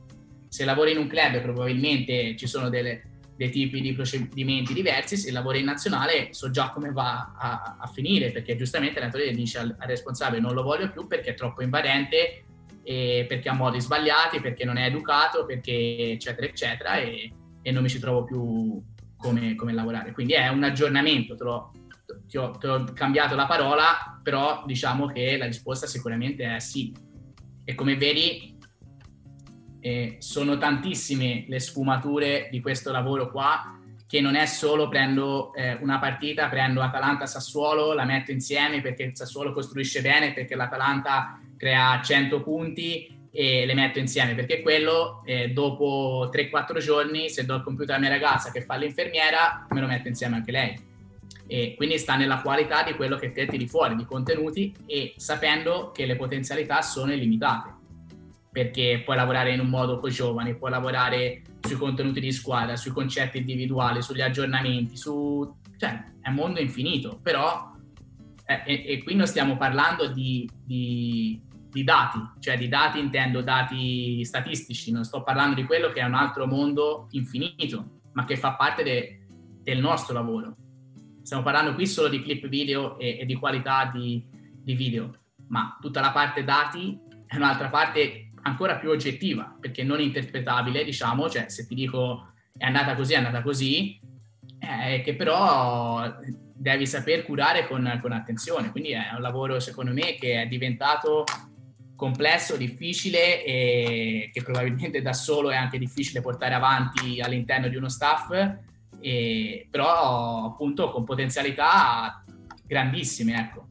Se lavori in un club probabilmente ci sono delle, dei tipi di procedimenti diversi, se lavora in nazionale so già come va a, a finire, perché giustamente l'allenatore dice al, al, responsabile non lo voglio più perché è troppo invadente, perché ha modi sbagliati, perché non è educato, perché eccetera eccetera e, e non mi ci trovo più come, come, lavorare. Quindi è un aggiornamento, te l'ho, ti ho, ti ho cambiato la parola, però diciamo che la risposta sicuramente è sì. E come vedi eh, sono tantissime le sfumature di questo lavoro qua che non è solo prendo eh, una partita, prendo Atalanta-Sassuolo, la metto insieme perché il Sassuolo costruisce bene, perché l'Atalanta crea 100 punti e le metto insieme, perché quello eh, dopo 3-4 giorni, se do il computer alla mia ragazza che fa l'infermiera, me lo metto insieme anche lei. E quindi sta nella qualità di quello che te tiri fuori, di contenuti e sapendo che le potenzialità sono illimitate perché puoi lavorare in un modo con i giovani, puoi lavorare sui contenuti di squadra, sui concetti individuali, sugli aggiornamenti, su... cioè è un mondo infinito, però eh, e, e, qui non stiamo parlando di, di, di, dati, cioè di dati intendo dati statistici, non sto parlando di quello che è un altro mondo infinito, ma che fa parte de, del nostro lavoro. Stiamo parlando qui solo di clip video e, e di qualità di, di video, ma tutta la parte dati è un'altra parte ancora più oggettiva, perché non interpretabile, diciamo, cioè se ti dico è andata così, è andata così, è che però devi saper curare con, con attenzione. Quindi è un lavoro, secondo me, che è diventato complesso, difficile e che probabilmente da solo è anche difficile portare avanti all'interno di uno staff, e, però appunto con potenzialità grandissime, ecco.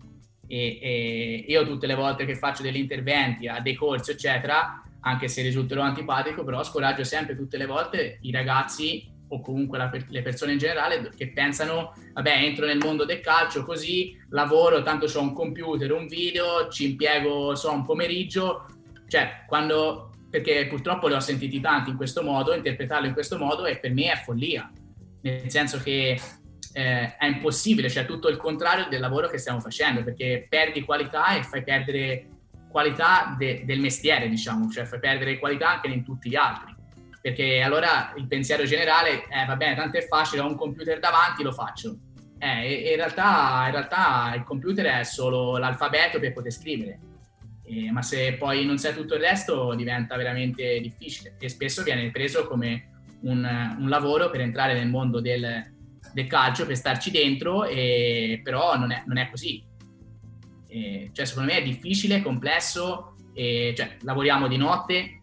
E, e, io tutte le volte che faccio degli interventi a dei corsi, eccetera, anche se risulterò antipatico, però scoraggio sempre tutte le volte i ragazzi o comunque la, le persone in generale che pensano, vabbè, entro nel mondo del calcio così, lavoro, tanto ho un computer, un video, ci impiego, so, un pomeriggio, cioè, quando, perché purtroppo li ho sentiti tanti in questo modo, interpretarlo in questo modo e per me è follia, nel senso che eh, è impossibile, cioè tutto il contrario del lavoro che stiamo facendo, perché perdi qualità e fai perdere qualità de- del mestiere, diciamo, cioè fai perdere qualità anche in tutti gli altri perché allora il pensiero generale è eh, va bene, tanto è facile, ho un computer davanti, lo faccio. Eh, in, realtà, in realtà il computer è solo l'alfabeto per poter scrivere, eh, ma se poi non sai tutto il resto diventa veramente difficile e spesso viene preso come un, un lavoro per entrare nel mondo del, del calcio, per starci dentro, e, però non è, non è così. Eh, cioè, secondo me è difficile, complesso, cioè, lavoriamo di notte,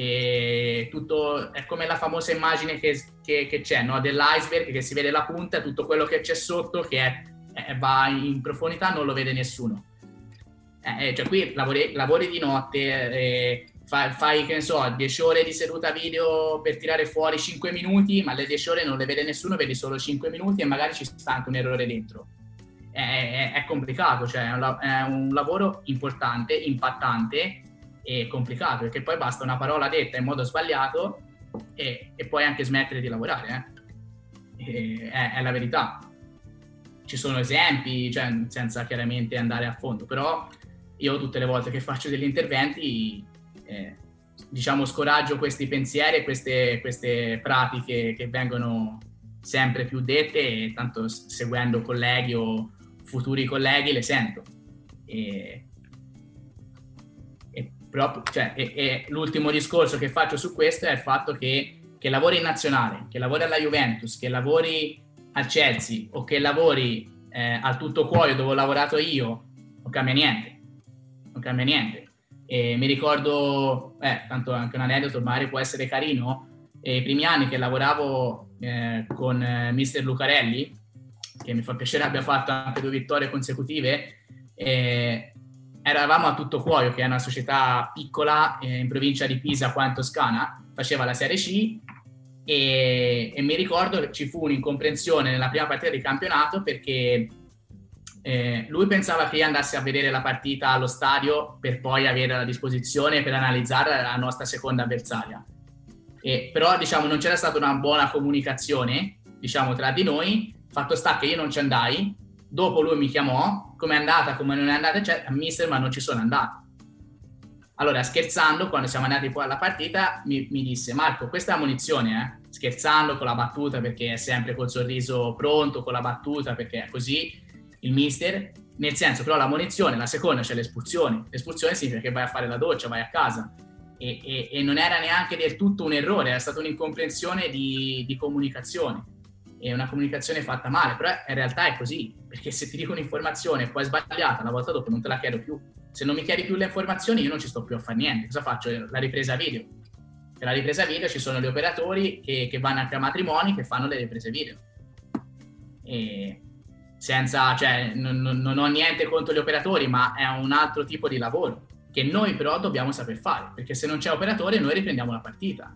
e tutto è come la famosa immagine che, che, che c'è no? dell'iceberg che si vede la punta, tutto quello che c'è sotto che è, è, va in profondità non lo vede nessuno. Eh, eh cioè qui lavori, lavori di notte, eh, fai, fai, che ne so, 10 ore di seduta video per tirare fuori 5 minuti, ma le 10 ore non le vede nessuno, vedi solo 5 minuti e magari ci sta anche un errore dentro. È, è, è complicato, cioè è un, è un lavoro importante, impattante e complicato, perché poi basta una parola detta in modo sbagliato e, e puoi anche smettere di lavorare. Eh? È, è, la verità. Ci sono esempi, cioè, senza chiaramente andare a fondo, però io tutte le volte che faccio degli interventi, eh, diciamo, scoraggio questi pensieri e queste, queste pratiche che vengono sempre più dette tanto seguendo colleghi o futuri colleghi le sento. E, proprio, cioè, e, e l'ultimo discorso che faccio su questo è il fatto che, che lavori in nazionale, che lavori alla Juventus, che lavori al Chelsea o che lavori eh, al tutto cuoio dove ho lavorato io, non cambia niente. Non cambia niente. E mi ricordo, eh, tanto anche un aneddoto, magari può essere carino, i primi anni che lavoravo eh, con eh, mister Lucarelli, che mi fa piacere abbia fatto anche due vittorie consecutive, eh, eravamo a Tutto Cuoio, che è una società piccola eh, in provincia di Pisa, qua in Toscana, faceva la Serie C. E, e, mi ricordo che ci fu un'incomprensione nella prima partita di campionato perché eh, lui pensava che io andassi a vedere la partita allo stadio per poi avere a disposizione per analizzare la nostra seconda avversaria. E, però diciamo non c'era stata una buona comunicazione diciamo tra di noi, fatto sta che io non ci andai, dopo lui mi chiamò come è andata, come non è andata, eccetera, mister, ma non ci sono andato. Allora, scherzando, quando siamo andati poi alla partita, mi, mi disse, Marco, questa è la munizione, eh? scherzando con la battuta, perché è sempre col sorriso pronto, con la battuta, perché è così, il mister, nel senso, però la munizione, la seconda c'è l'espulsione, l'espulsione significa che vai a fare la doccia, vai a casa, e, e, e non era neanche del tutto un errore, era stata un'incomprensione di, di comunicazione è una comunicazione fatta male, però in realtà è così, perché se ti dico un'informazione e poi è sbagliata, una volta dopo non te la chiedo più. Se non mi chiedi più le informazioni io non ci sto più a fare niente, cosa faccio? La ripresa video. Per la ripresa video ci sono gli operatori che, che vanno anche a matrimoni che fanno le riprese video. E senza, cioè, non, non ho niente contro gli operatori, ma è un altro tipo di lavoro che noi però dobbiamo saper fare, perché se non c'è operatore noi riprendiamo la partita.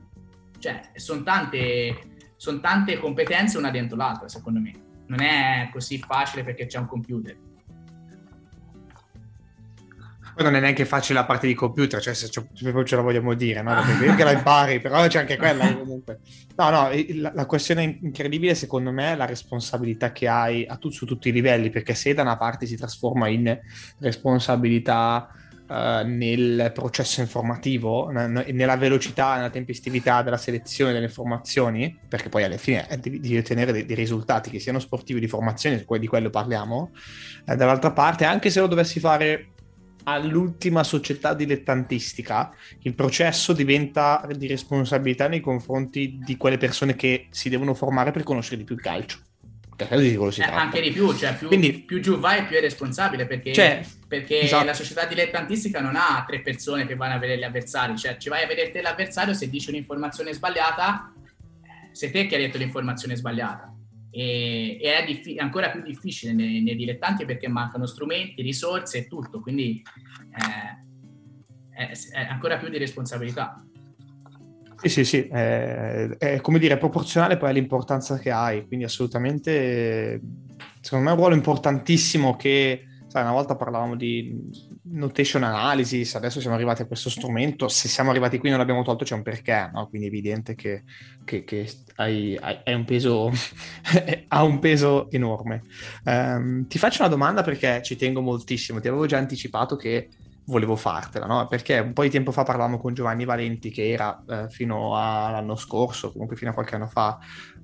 Cioè, sono tante sono tante competenze una dentro l'altra, secondo me. Non è così facile perché c'è un computer. Poi non è neanche facile la parte di computer, cioè se ce la vogliamo dire, no? Perché che la impari, però c'è anche quella comunque. No, no, la, la, questione incredibile secondo me è la responsabilità che hai tu, su tutti i livelli, perché se da una parte si trasforma in responsabilità uh, nel processo informativo, nella velocità, nella tempestività della selezione delle informazioni, perché poi alla fine eh, devi, ottenere dei, risultati che siano sportivi di formazione, di quello parliamo, uh, dall'altra parte, anche se lo dovessi fare all'ultima società dilettantistica, il processo diventa di responsabilità nei confronti di quelle persone che si devono formare per conoscere di più il calcio. Credo di quello si eh, tratta. Anche di più, cioè più, Quindi, più giù vai più è responsabile perché, cioè, perché esatto. la società dilettantistica non ha tre persone che vanno a vedere gli avversari, cioè ci vai a vedere te l'avversario se dici un'informazione sbagliata, sei te che hai detto l'informazione sbagliata. E, e è diffi- ancora più difficile nei, nei, dilettanti perché mancano strumenti, risorse e tutto, quindi eh, è, è ancora più di responsabilità. Sì, sì, sì, è, è, come dire, proporzionale poi all'importanza che hai, quindi assolutamente, secondo me è un ruolo importantissimo che, sai, una volta parlavamo di notation analysis, adesso siamo arrivati a questo strumento, se siamo arrivati qui non l'abbiamo tolto c'è un perché, no? quindi è evidente che, che, che hai, hai, un peso, ha un peso enorme. Um, ti faccio una domanda perché ci tengo moltissimo, ti avevo già anticipato che volevo fartela, no? Perché un po' di tempo fa parlavamo con Giovanni Valenti, che era eh, fino all'anno scorso, comunque fino a qualche anno fa,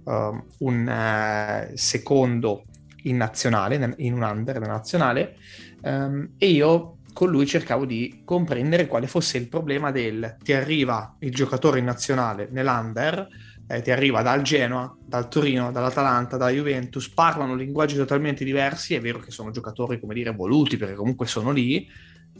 uh, un uh, secondo in nazionale, in un under nazionale, um, e io con lui cercavo di comprendere quale fosse il problema del ti arriva il giocatore in nazionale nell'under, eh, ti arriva dal Genoa, dal Torino, dall'Atalanta, dalla Juventus, parlano linguaggi totalmente diversi, è vero che sono giocatori, come dire, voluti, perché comunque sono lì,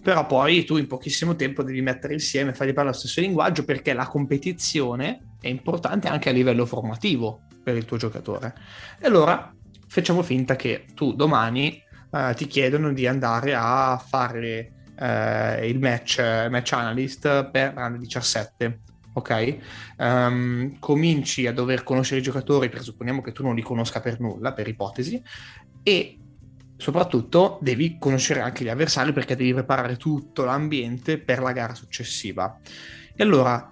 però poi tu in pochissimo tempo devi mettere insieme, fargli parlare lo stesso linguaggio perché la competizione è importante anche a livello formativo per il tuo giocatore. E allora facciamo finta che tu domani eh, ti chiedono di andare a fare eh, il match, match analyst per Under 17 ok? Um, cominci a dover conoscere i giocatori, presupponiamo che tu non li conosca per nulla, per ipotesi, e soprattutto devi conoscere anche gli avversari perché devi preparare tutto l'ambiente per la gara successiva. E allora,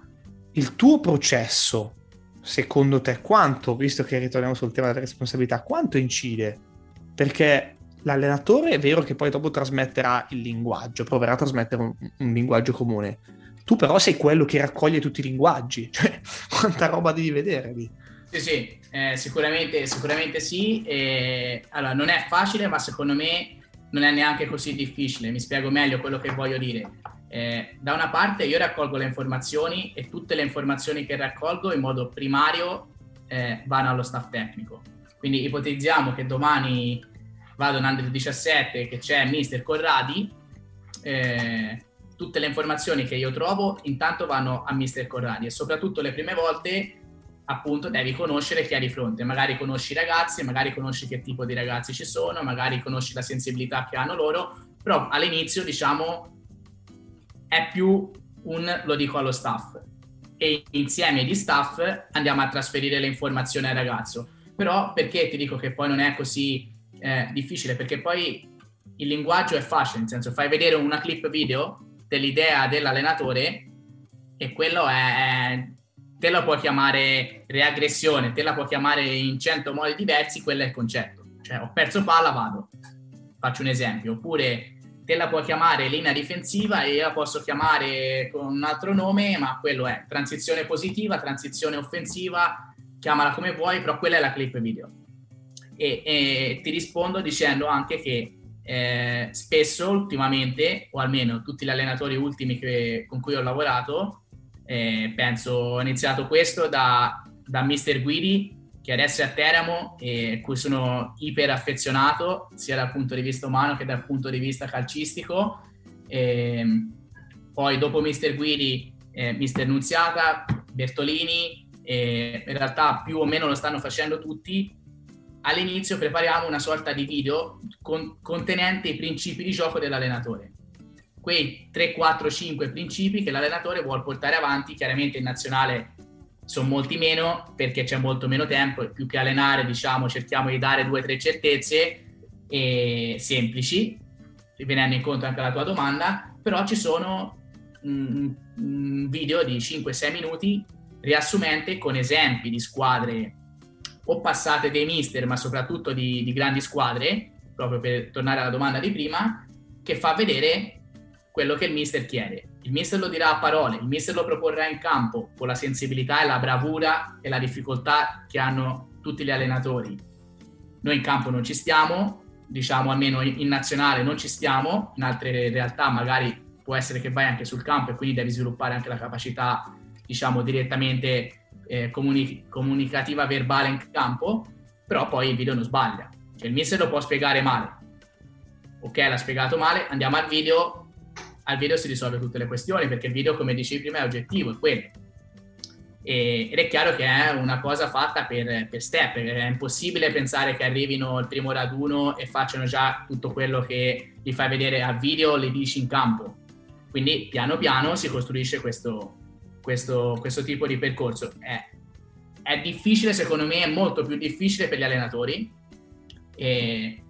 il tuo processo, secondo te, quanto, visto che ritorniamo sul tema della responsabilità, quanto incide? Perché l'allenatore è vero che poi dopo trasmetterà il linguaggio, proverà a trasmettere un, un linguaggio comune. Tu però sei quello che raccoglie tutti i linguaggi, cioè quanta roba devi vedere lì. Sì, sì, eh, sicuramente, sicuramente sì. E, allora, non è facile, ma secondo me non è neanche così difficile. Mi spiego meglio quello che voglio dire. Eh, da una parte io raccolgo le informazioni e tutte le informazioni che raccolgo in modo primario eh, vanno allo staff tecnico. Quindi ipotizziamo che domani vado in Under 17 che c'è Mister Corradi, eh, tutte le informazioni che io trovo intanto vanno a Mister Corradi e soprattutto le prime volte appunto devi conoscere chi hai di fronte, magari conosci i ragazzi, magari conosci che tipo di ragazzi ci sono, magari conosci la sensibilità che hanno loro, però all'inizio diciamo è più un lo dico allo staff e insieme agli staff andiamo a trasferire le informazioni al ragazzo. Però perché ti dico che poi non è così eh, difficile? Perché poi il linguaggio è facile, nel senso fai vedere una clip video dell'idea dell'allenatore e quello è te la puoi chiamare reaggressione, te la puoi chiamare in cento modi diversi, quello è il concetto. Cioè, ho perso palla, vado. Faccio un esempio. Oppure te la puoi chiamare linea difensiva e io la posso chiamare con un altro nome, ma quello è transizione positiva, transizione offensiva, chiamala come vuoi, però quella è la clip video. E, e ti rispondo dicendo anche che eh, spesso ultimamente, o almeno tutti gli allenatori ultimi che, con cui ho lavorato, eh, penso ho iniziato questo da, da Mister Guidi, che adesso è a Teramo e cui sono iper affezionato, sia dal punto di vista umano che dal punto di vista calcistico. E, poi dopo Mister Guidi, eh, Mister Nunziata, Bertolini, in realtà più o meno lo stanno facendo tutti. All'inizio prepariamo una sorta di video con, contenente i principi di gioco dell'allenatore quei 3, 4, 5 principi che l'allenatore vuole portare avanti, chiaramente in nazionale sono molti meno perché c'è molto meno tempo e più che allenare diciamo cerchiamo di dare due tre certezze e semplici venendo incontro anche alla tua domanda. Però ci sono un video di 5-6 minuti riassumente con esempi di squadre o passate dei mister ma soprattutto di, di grandi squadre proprio per tornare alla domanda di prima che fa vedere quello che il mister chiede. Il mister lo dirà a parole, il mister lo proporrà in campo con la sensibilità e la bravura e la difficoltà che hanno tutti gli allenatori. Noi in campo non ci stiamo, diciamo almeno in nazionale non ci stiamo, in altre realtà magari può essere che vai anche sul campo e quindi devi sviluppare anche la capacità, diciamo, direttamente eh, comuni- comunicativa verbale in campo, però poi il video non sbaglia. Cioè il mister lo può spiegare male. Ok, l'ha spiegato male, andiamo al video, al video si risolve tutte le questioni, perché il video, come dicevi prima, è oggettivo, è quello. E, ed è chiaro che è una cosa fatta per, per step, è impossibile pensare che arrivino il primo raduno e facciano già tutto quello che gli fai vedere al video, li dici in campo. Quindi piano piano si costruisce questo, questo, questo tipo di percorso. È, è, difficile, secondo me, è molto più difficile per gli allenatori, e,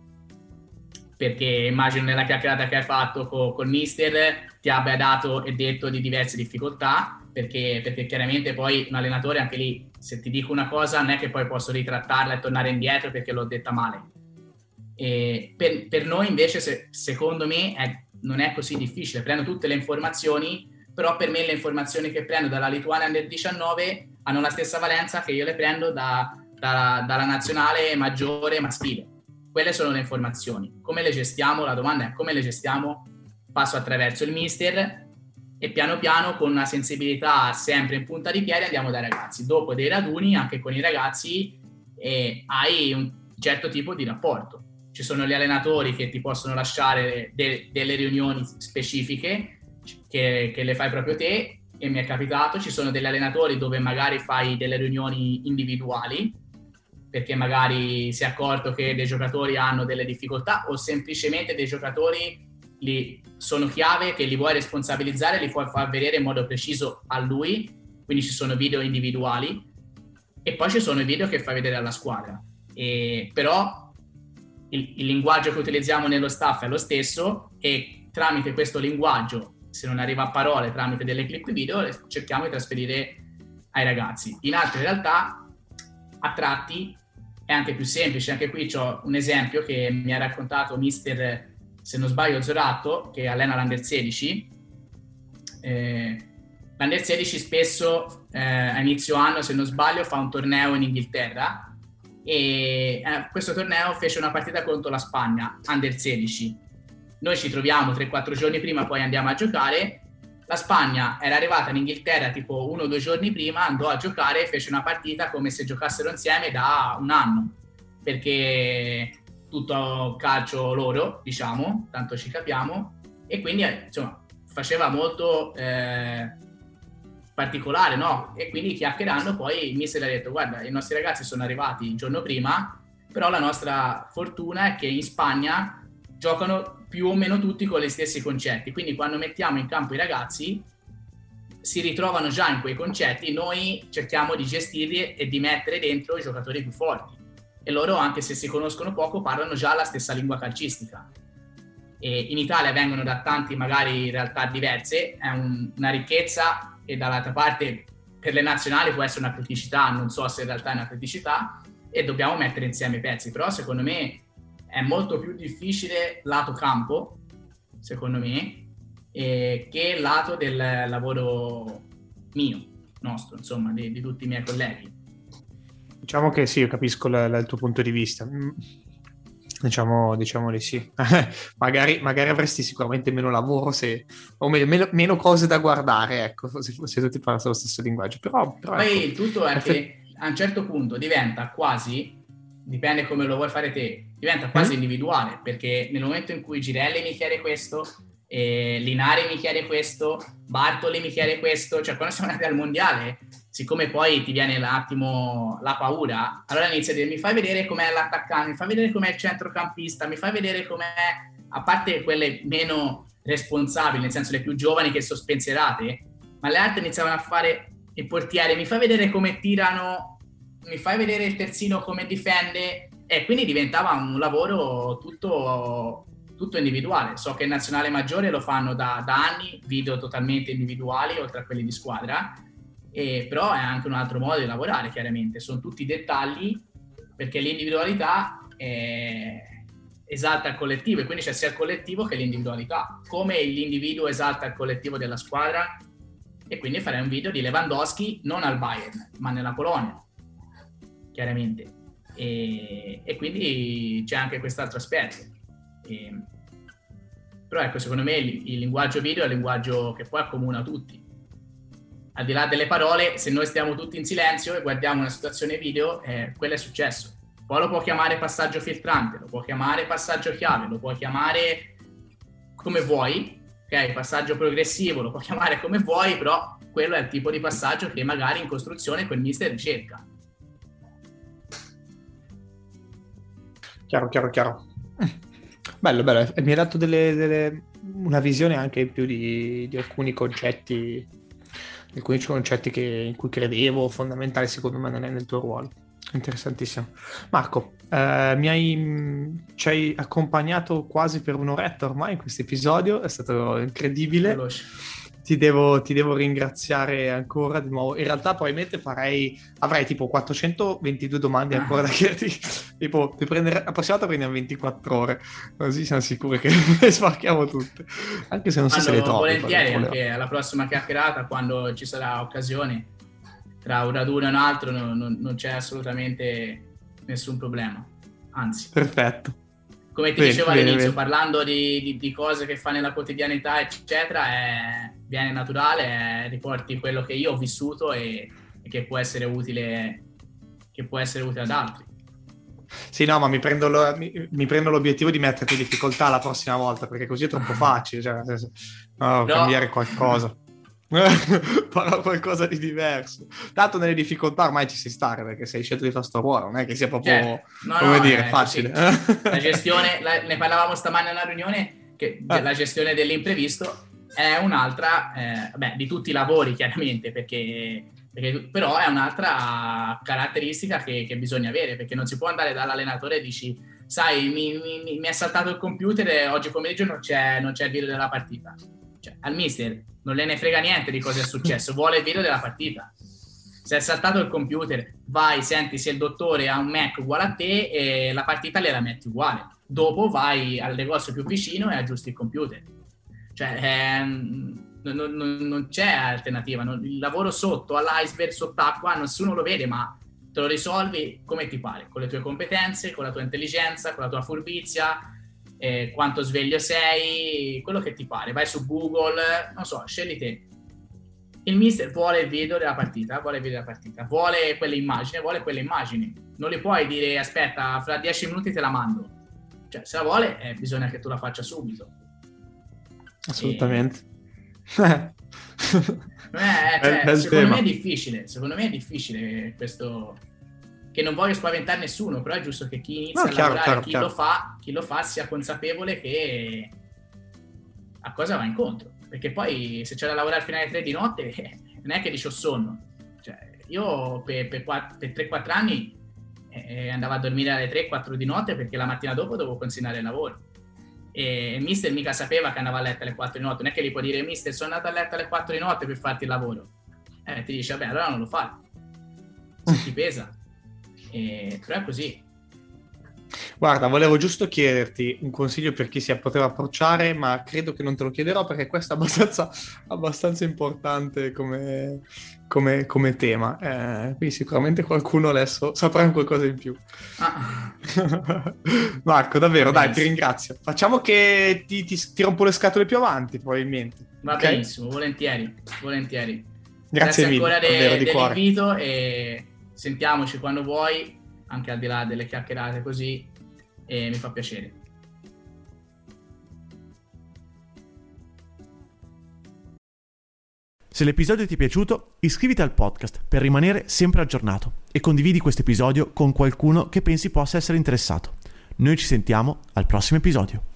perché immagino nella chiacchierata che hai fatto con, con Mister ti abbia dato e detto di diverse difficoltà, perché, perché, chiaramente poi un allenatore anche lì, se ti dico una cosa, non è che poi posso ritrattarla e tornare indietro perché l'ho detta male. Per, per, noi invece, se, secondo me, è, non è così difficile. Prendo tutte le informazioni, però per me le informazioni che prendo dalla Lituania Under 19 hanno la stessa valenza che io le prendo da, da, dalla nazionale maggiore maschile. Quelle sono le informazioni. Come le gestiamo? La domanda è come le gestiamo? Passo attraverso il mister, e piano piano con una sensibilità sempre in punta di piedi andiamo dai ragazzi. Dopo dei raduni, anche con i ragazzi, eh, hai un certo tipo di rapporto. Ci sono gli allenatori che ti possono lasciare de- delle riunioni specifiche che, che le fai proprio te e mi è capitato, ci sono degli allenatori dove magari fai delle riunioni individuali perché magari si è accorto che dei giocatori hanno delle difficoltà o semplicemente dei giocatori li, sono chiave che li vuoi responsabilizzare, li puoi far vedere in modo preciso a lui, quindi ci sono video individuali e poi ci sono i video che fai vedere alla squadra. E, però il, il linguaggio che utilizziamo nello staff è lo stesso e tramite questo linguaggio, se non arriva a parole, tramite delle clip video, cerchiamo di trasferire ai ragazzi. In altre realtà, a tratti, è anche più semplice. Anche qui ho un esempio che mi ha raccontato mister se non sbaglio Zorato, che allena l'Under 16, eh, l'Under 16 spesso eh, a inizio anno, se non sbaglio, fa un torneo in Inghilterra e eh, questo torneo fece una partita contro la Spagna, Under 16. Noi ci troviamo 3-4 giorni prima, poi andiamo a giocare. La Spagna era arrivata in Inghilterra tipo uno o due giorni prima, andò a giocare e fece una partita come se giocassero insieme da un anno, perché tutto calcio loro, diciamo, tanto ci capiamo, e quindi eh, insomma faceva molto eh, particolare, no? E quindi chiacchierando poi il mister ha detto guarda, i nostri ragazzi sono arrivati il giorno prima, però la nostra fortuna è che in Spagna giocano più o meno tutti con gli stessi concetti, quindi quando mettiamo in campo i ragazzi si ritrovano già in quei concetti, noi cerchiamo di gestirli e di mettere dentro i giocatori più forti. E loro, anche se si conoscono poco, parlano già la stessa lingua calcistica. E in Italia vengono da tanti, magari realtà diverse, è un, una ricchezza e dall'altra parte per le nazionali può essere una criticità, non so se in realtà è una criticità, e dobbiamo mettere insieme i pezzi, però secondo me è molto più difficile lato campo, secondo me, eh, che lato del lavoro mio, nostro, insomma, di, di tutti i miei colleghi Diciamo che sì, io capisco la, la, il tuo punto di vista. Mm, diciamo, diciamo di sì. magari, magari, avresti sicuramente meno lavoro se, o meno, meno, cose da guardare, ecco, se, se tutti parlassero lo stesso linguaggio. Però, però Poi ecco, il tutto è che a un certo punto diventa quasi, dipende come lo vuoi fare te, diventa quasi mm. individuale, perché nel momento in cui Girelli mi chiede questo, eh, Linari mi chiede questo, Bartoli mi chiede questo, cioè quando siamo andati al mondiale siccome poi ti viene un attimo la paura, allora inizia a dire mi fai vedere com'è l'attaccante, mi fai vedere com'è il centrocampista, mi fai vedere com'è, a parte quelle meno responsabili, nel senso le più giovani che sono spensierate, ma le altre iniziavano a fare il portiere, mi fai vedere come tirano, mi fai vedere il terzino come difende, e quindi diventava un lavoro tutto, tutto individuale. So che il nazionale maggiore lo fanno da, da anni, video totalmente individuali, oltre a quelli di squadra, e, però è anche un altro modo di lavorare, chiaramente. Sono tutti dettagli perché l'individualità è, esalta il collettivo e quindi c'è sia il collettivo che l'individualità. Come l'individuo esalta il collettivo della squadra e quindi farei un video di Lewandowski non al Bayern, ma nella Polonia, chiaramente. E, e quindi c'è anche quest'altro aspetto. E, però ecco, secondo me il, il linguaggio video è il linguaggio che poi accomuna tutti al di là delle parole, se noi stiamo tutti in silenzio e guardiamo una situazione video, eh, quello è successo. poi lo può chiamare passaggio filtrante, lo può chiamare passaggio chiave, lo può chiamare come vuoi, ok? Passaggio progressivo, lo può chiamare come vuoi, però quello è il tipo di passaggio che magari in costruzione quel mister ricerca. Chiaro, chiaro, chiaro. Bello, bello. Mi hai dato delle, delle, una visione anche in più di, di alcuni concetti, alcuni concetti che, in cui credevo, fondamentali secondo me nel, nel tuo ruolo. Interessantissimo. Marco, eh, mi hai, ci hai accompagnato quasi per un'oretta ormai in questo episodio, è stato incredibile. Veloce ti devo, ti devo, ringraziare ancora di nuovo. In realtà, probabilmente farei, avrei tipo 422 domande ancora da chiederti. tipo, ti prendere, la prossima volta prendiamo 24 ore, così siamo sicuri che le sbarchiamo tutte. Anche se non so se le trovo. Volentieri, anche alla prossima chiacchierata, quando ci sarà occasione, tra un raduno e un altro, non, non, non c'è assolutamente nessun problema. Anzi. Perfetto come ti bene, dicevo all'inizio, bene, parlando di, di, di, cose che fa nella quotidianità, eccetera, è, viene naturale, è, riporti quello che io ho vissuto e, e, che, può essere utile, che può essere utile ad altri. Sì, no, ma mi prendo, lo, mi, mi prendo, l'obiettivo di metterti in difficoltà la prossima volta, perché così è troppo facile, cioè, no, no. cambiare qualcosa. farò qualcosa di diverso. Tanto nelle difficoltà ormai ci si stare perché sei scelto di fare sto ruolo, non è che sia proprio, certo. no, come dire, facile. La gestione, la, ne parlavamo stamane nella riunione, che ah. la gestione dell'imprevisto è un'altra, eh, beh, di tutti i lavori chiaramente, perché, perché però è un'altra caratteristica che, che, bisogna avere, perché non si può andare dall'allenatore e dici, sai, mi, mi, mi è saltato il computer e oggi pomeriggio non c'è, non c'è il video della partita. Cioè, al mister non le ne frega niente di cosa è successo, vuole il video della partita. Se è saltato il computer, vai, senti se il dottore ha un Mac uguale a te e la partita le la metti uguale. Dopo vai al negozio più vicino e aggiusti il computer. Cioè, ehm, non, non, non, c'è alternativa. Non, il lavoro sotto, all'iceberg, sott'acqua, nessuno lo vede, ma te lo risolvi come ti pare, con le tue competenze, con la tua intelligenza, con la tua furbizia, eh, quanto sveglio sei, quello che ti pare. Vai su Google, non so, scegli te. Il mister vuole il video della partita, vuole il video della partita, vuole quelle immagini, vuole quelle immagini. Non le puoi dire aspetta, fra dieci minuti te la mando. Cioè, se la vuole, eh, bisogna che tu la faccia subito. Assolutamente. E... eh, cioè, secondo me è difficile, secondo me è difficile questo, che non voglio spaventare nessuno, però è giusto che chi inizia no, chiaro, a lavorare, chiaro, chi, chiaro. Lo fa, chi lo fa sia consapevole che a cosa va incontro. Perché poi se c'è da lavorare fino alle 3 di notte non è che dici ho sonno. Cioè, io per, per, per 3-4 anni eh, andavo a dormire alle 3-4 di notte perché la mattina dopo dovevo consegnare il lavoro. E mister mica sapeva che andava a letto alle 4 di notte, non è che gli può dire mister sono andato a letto alle 4 di notte per farti il lavoro. Eh, ti dice vabbè allora non lo fai. Se ti pesa. E, però è così. Guarda, volevo giusto chiederti un consiglio per chi si poteva approcciare, ma credo che non te lo chiederò perché questo è abbastanza, abbastanza importante come, come, come tema. Eh, quindi sicuramente qualcuno adesso saprà qualcosa in più. Ah. Marco, davvero, dai, ti ringrazio. Facciamo che ti, ti, ti, rompo le scatole più avanti, probabilmente. Va okay? benissimo, volentieri, volentieri. Grazie, Grazie mille, ancora de, dell'invito e sentiamoci quando vuoi, anche al di là delle chiacchierate così, e mi fa piacere. Se l'episodio ti è piaciuto, iscriviti al podcast per rimanere sempre aggiornato e condividi questo episodio con qualcuno che pensi possa essere interessato. Noi ci sentiamo al prossimo episodio.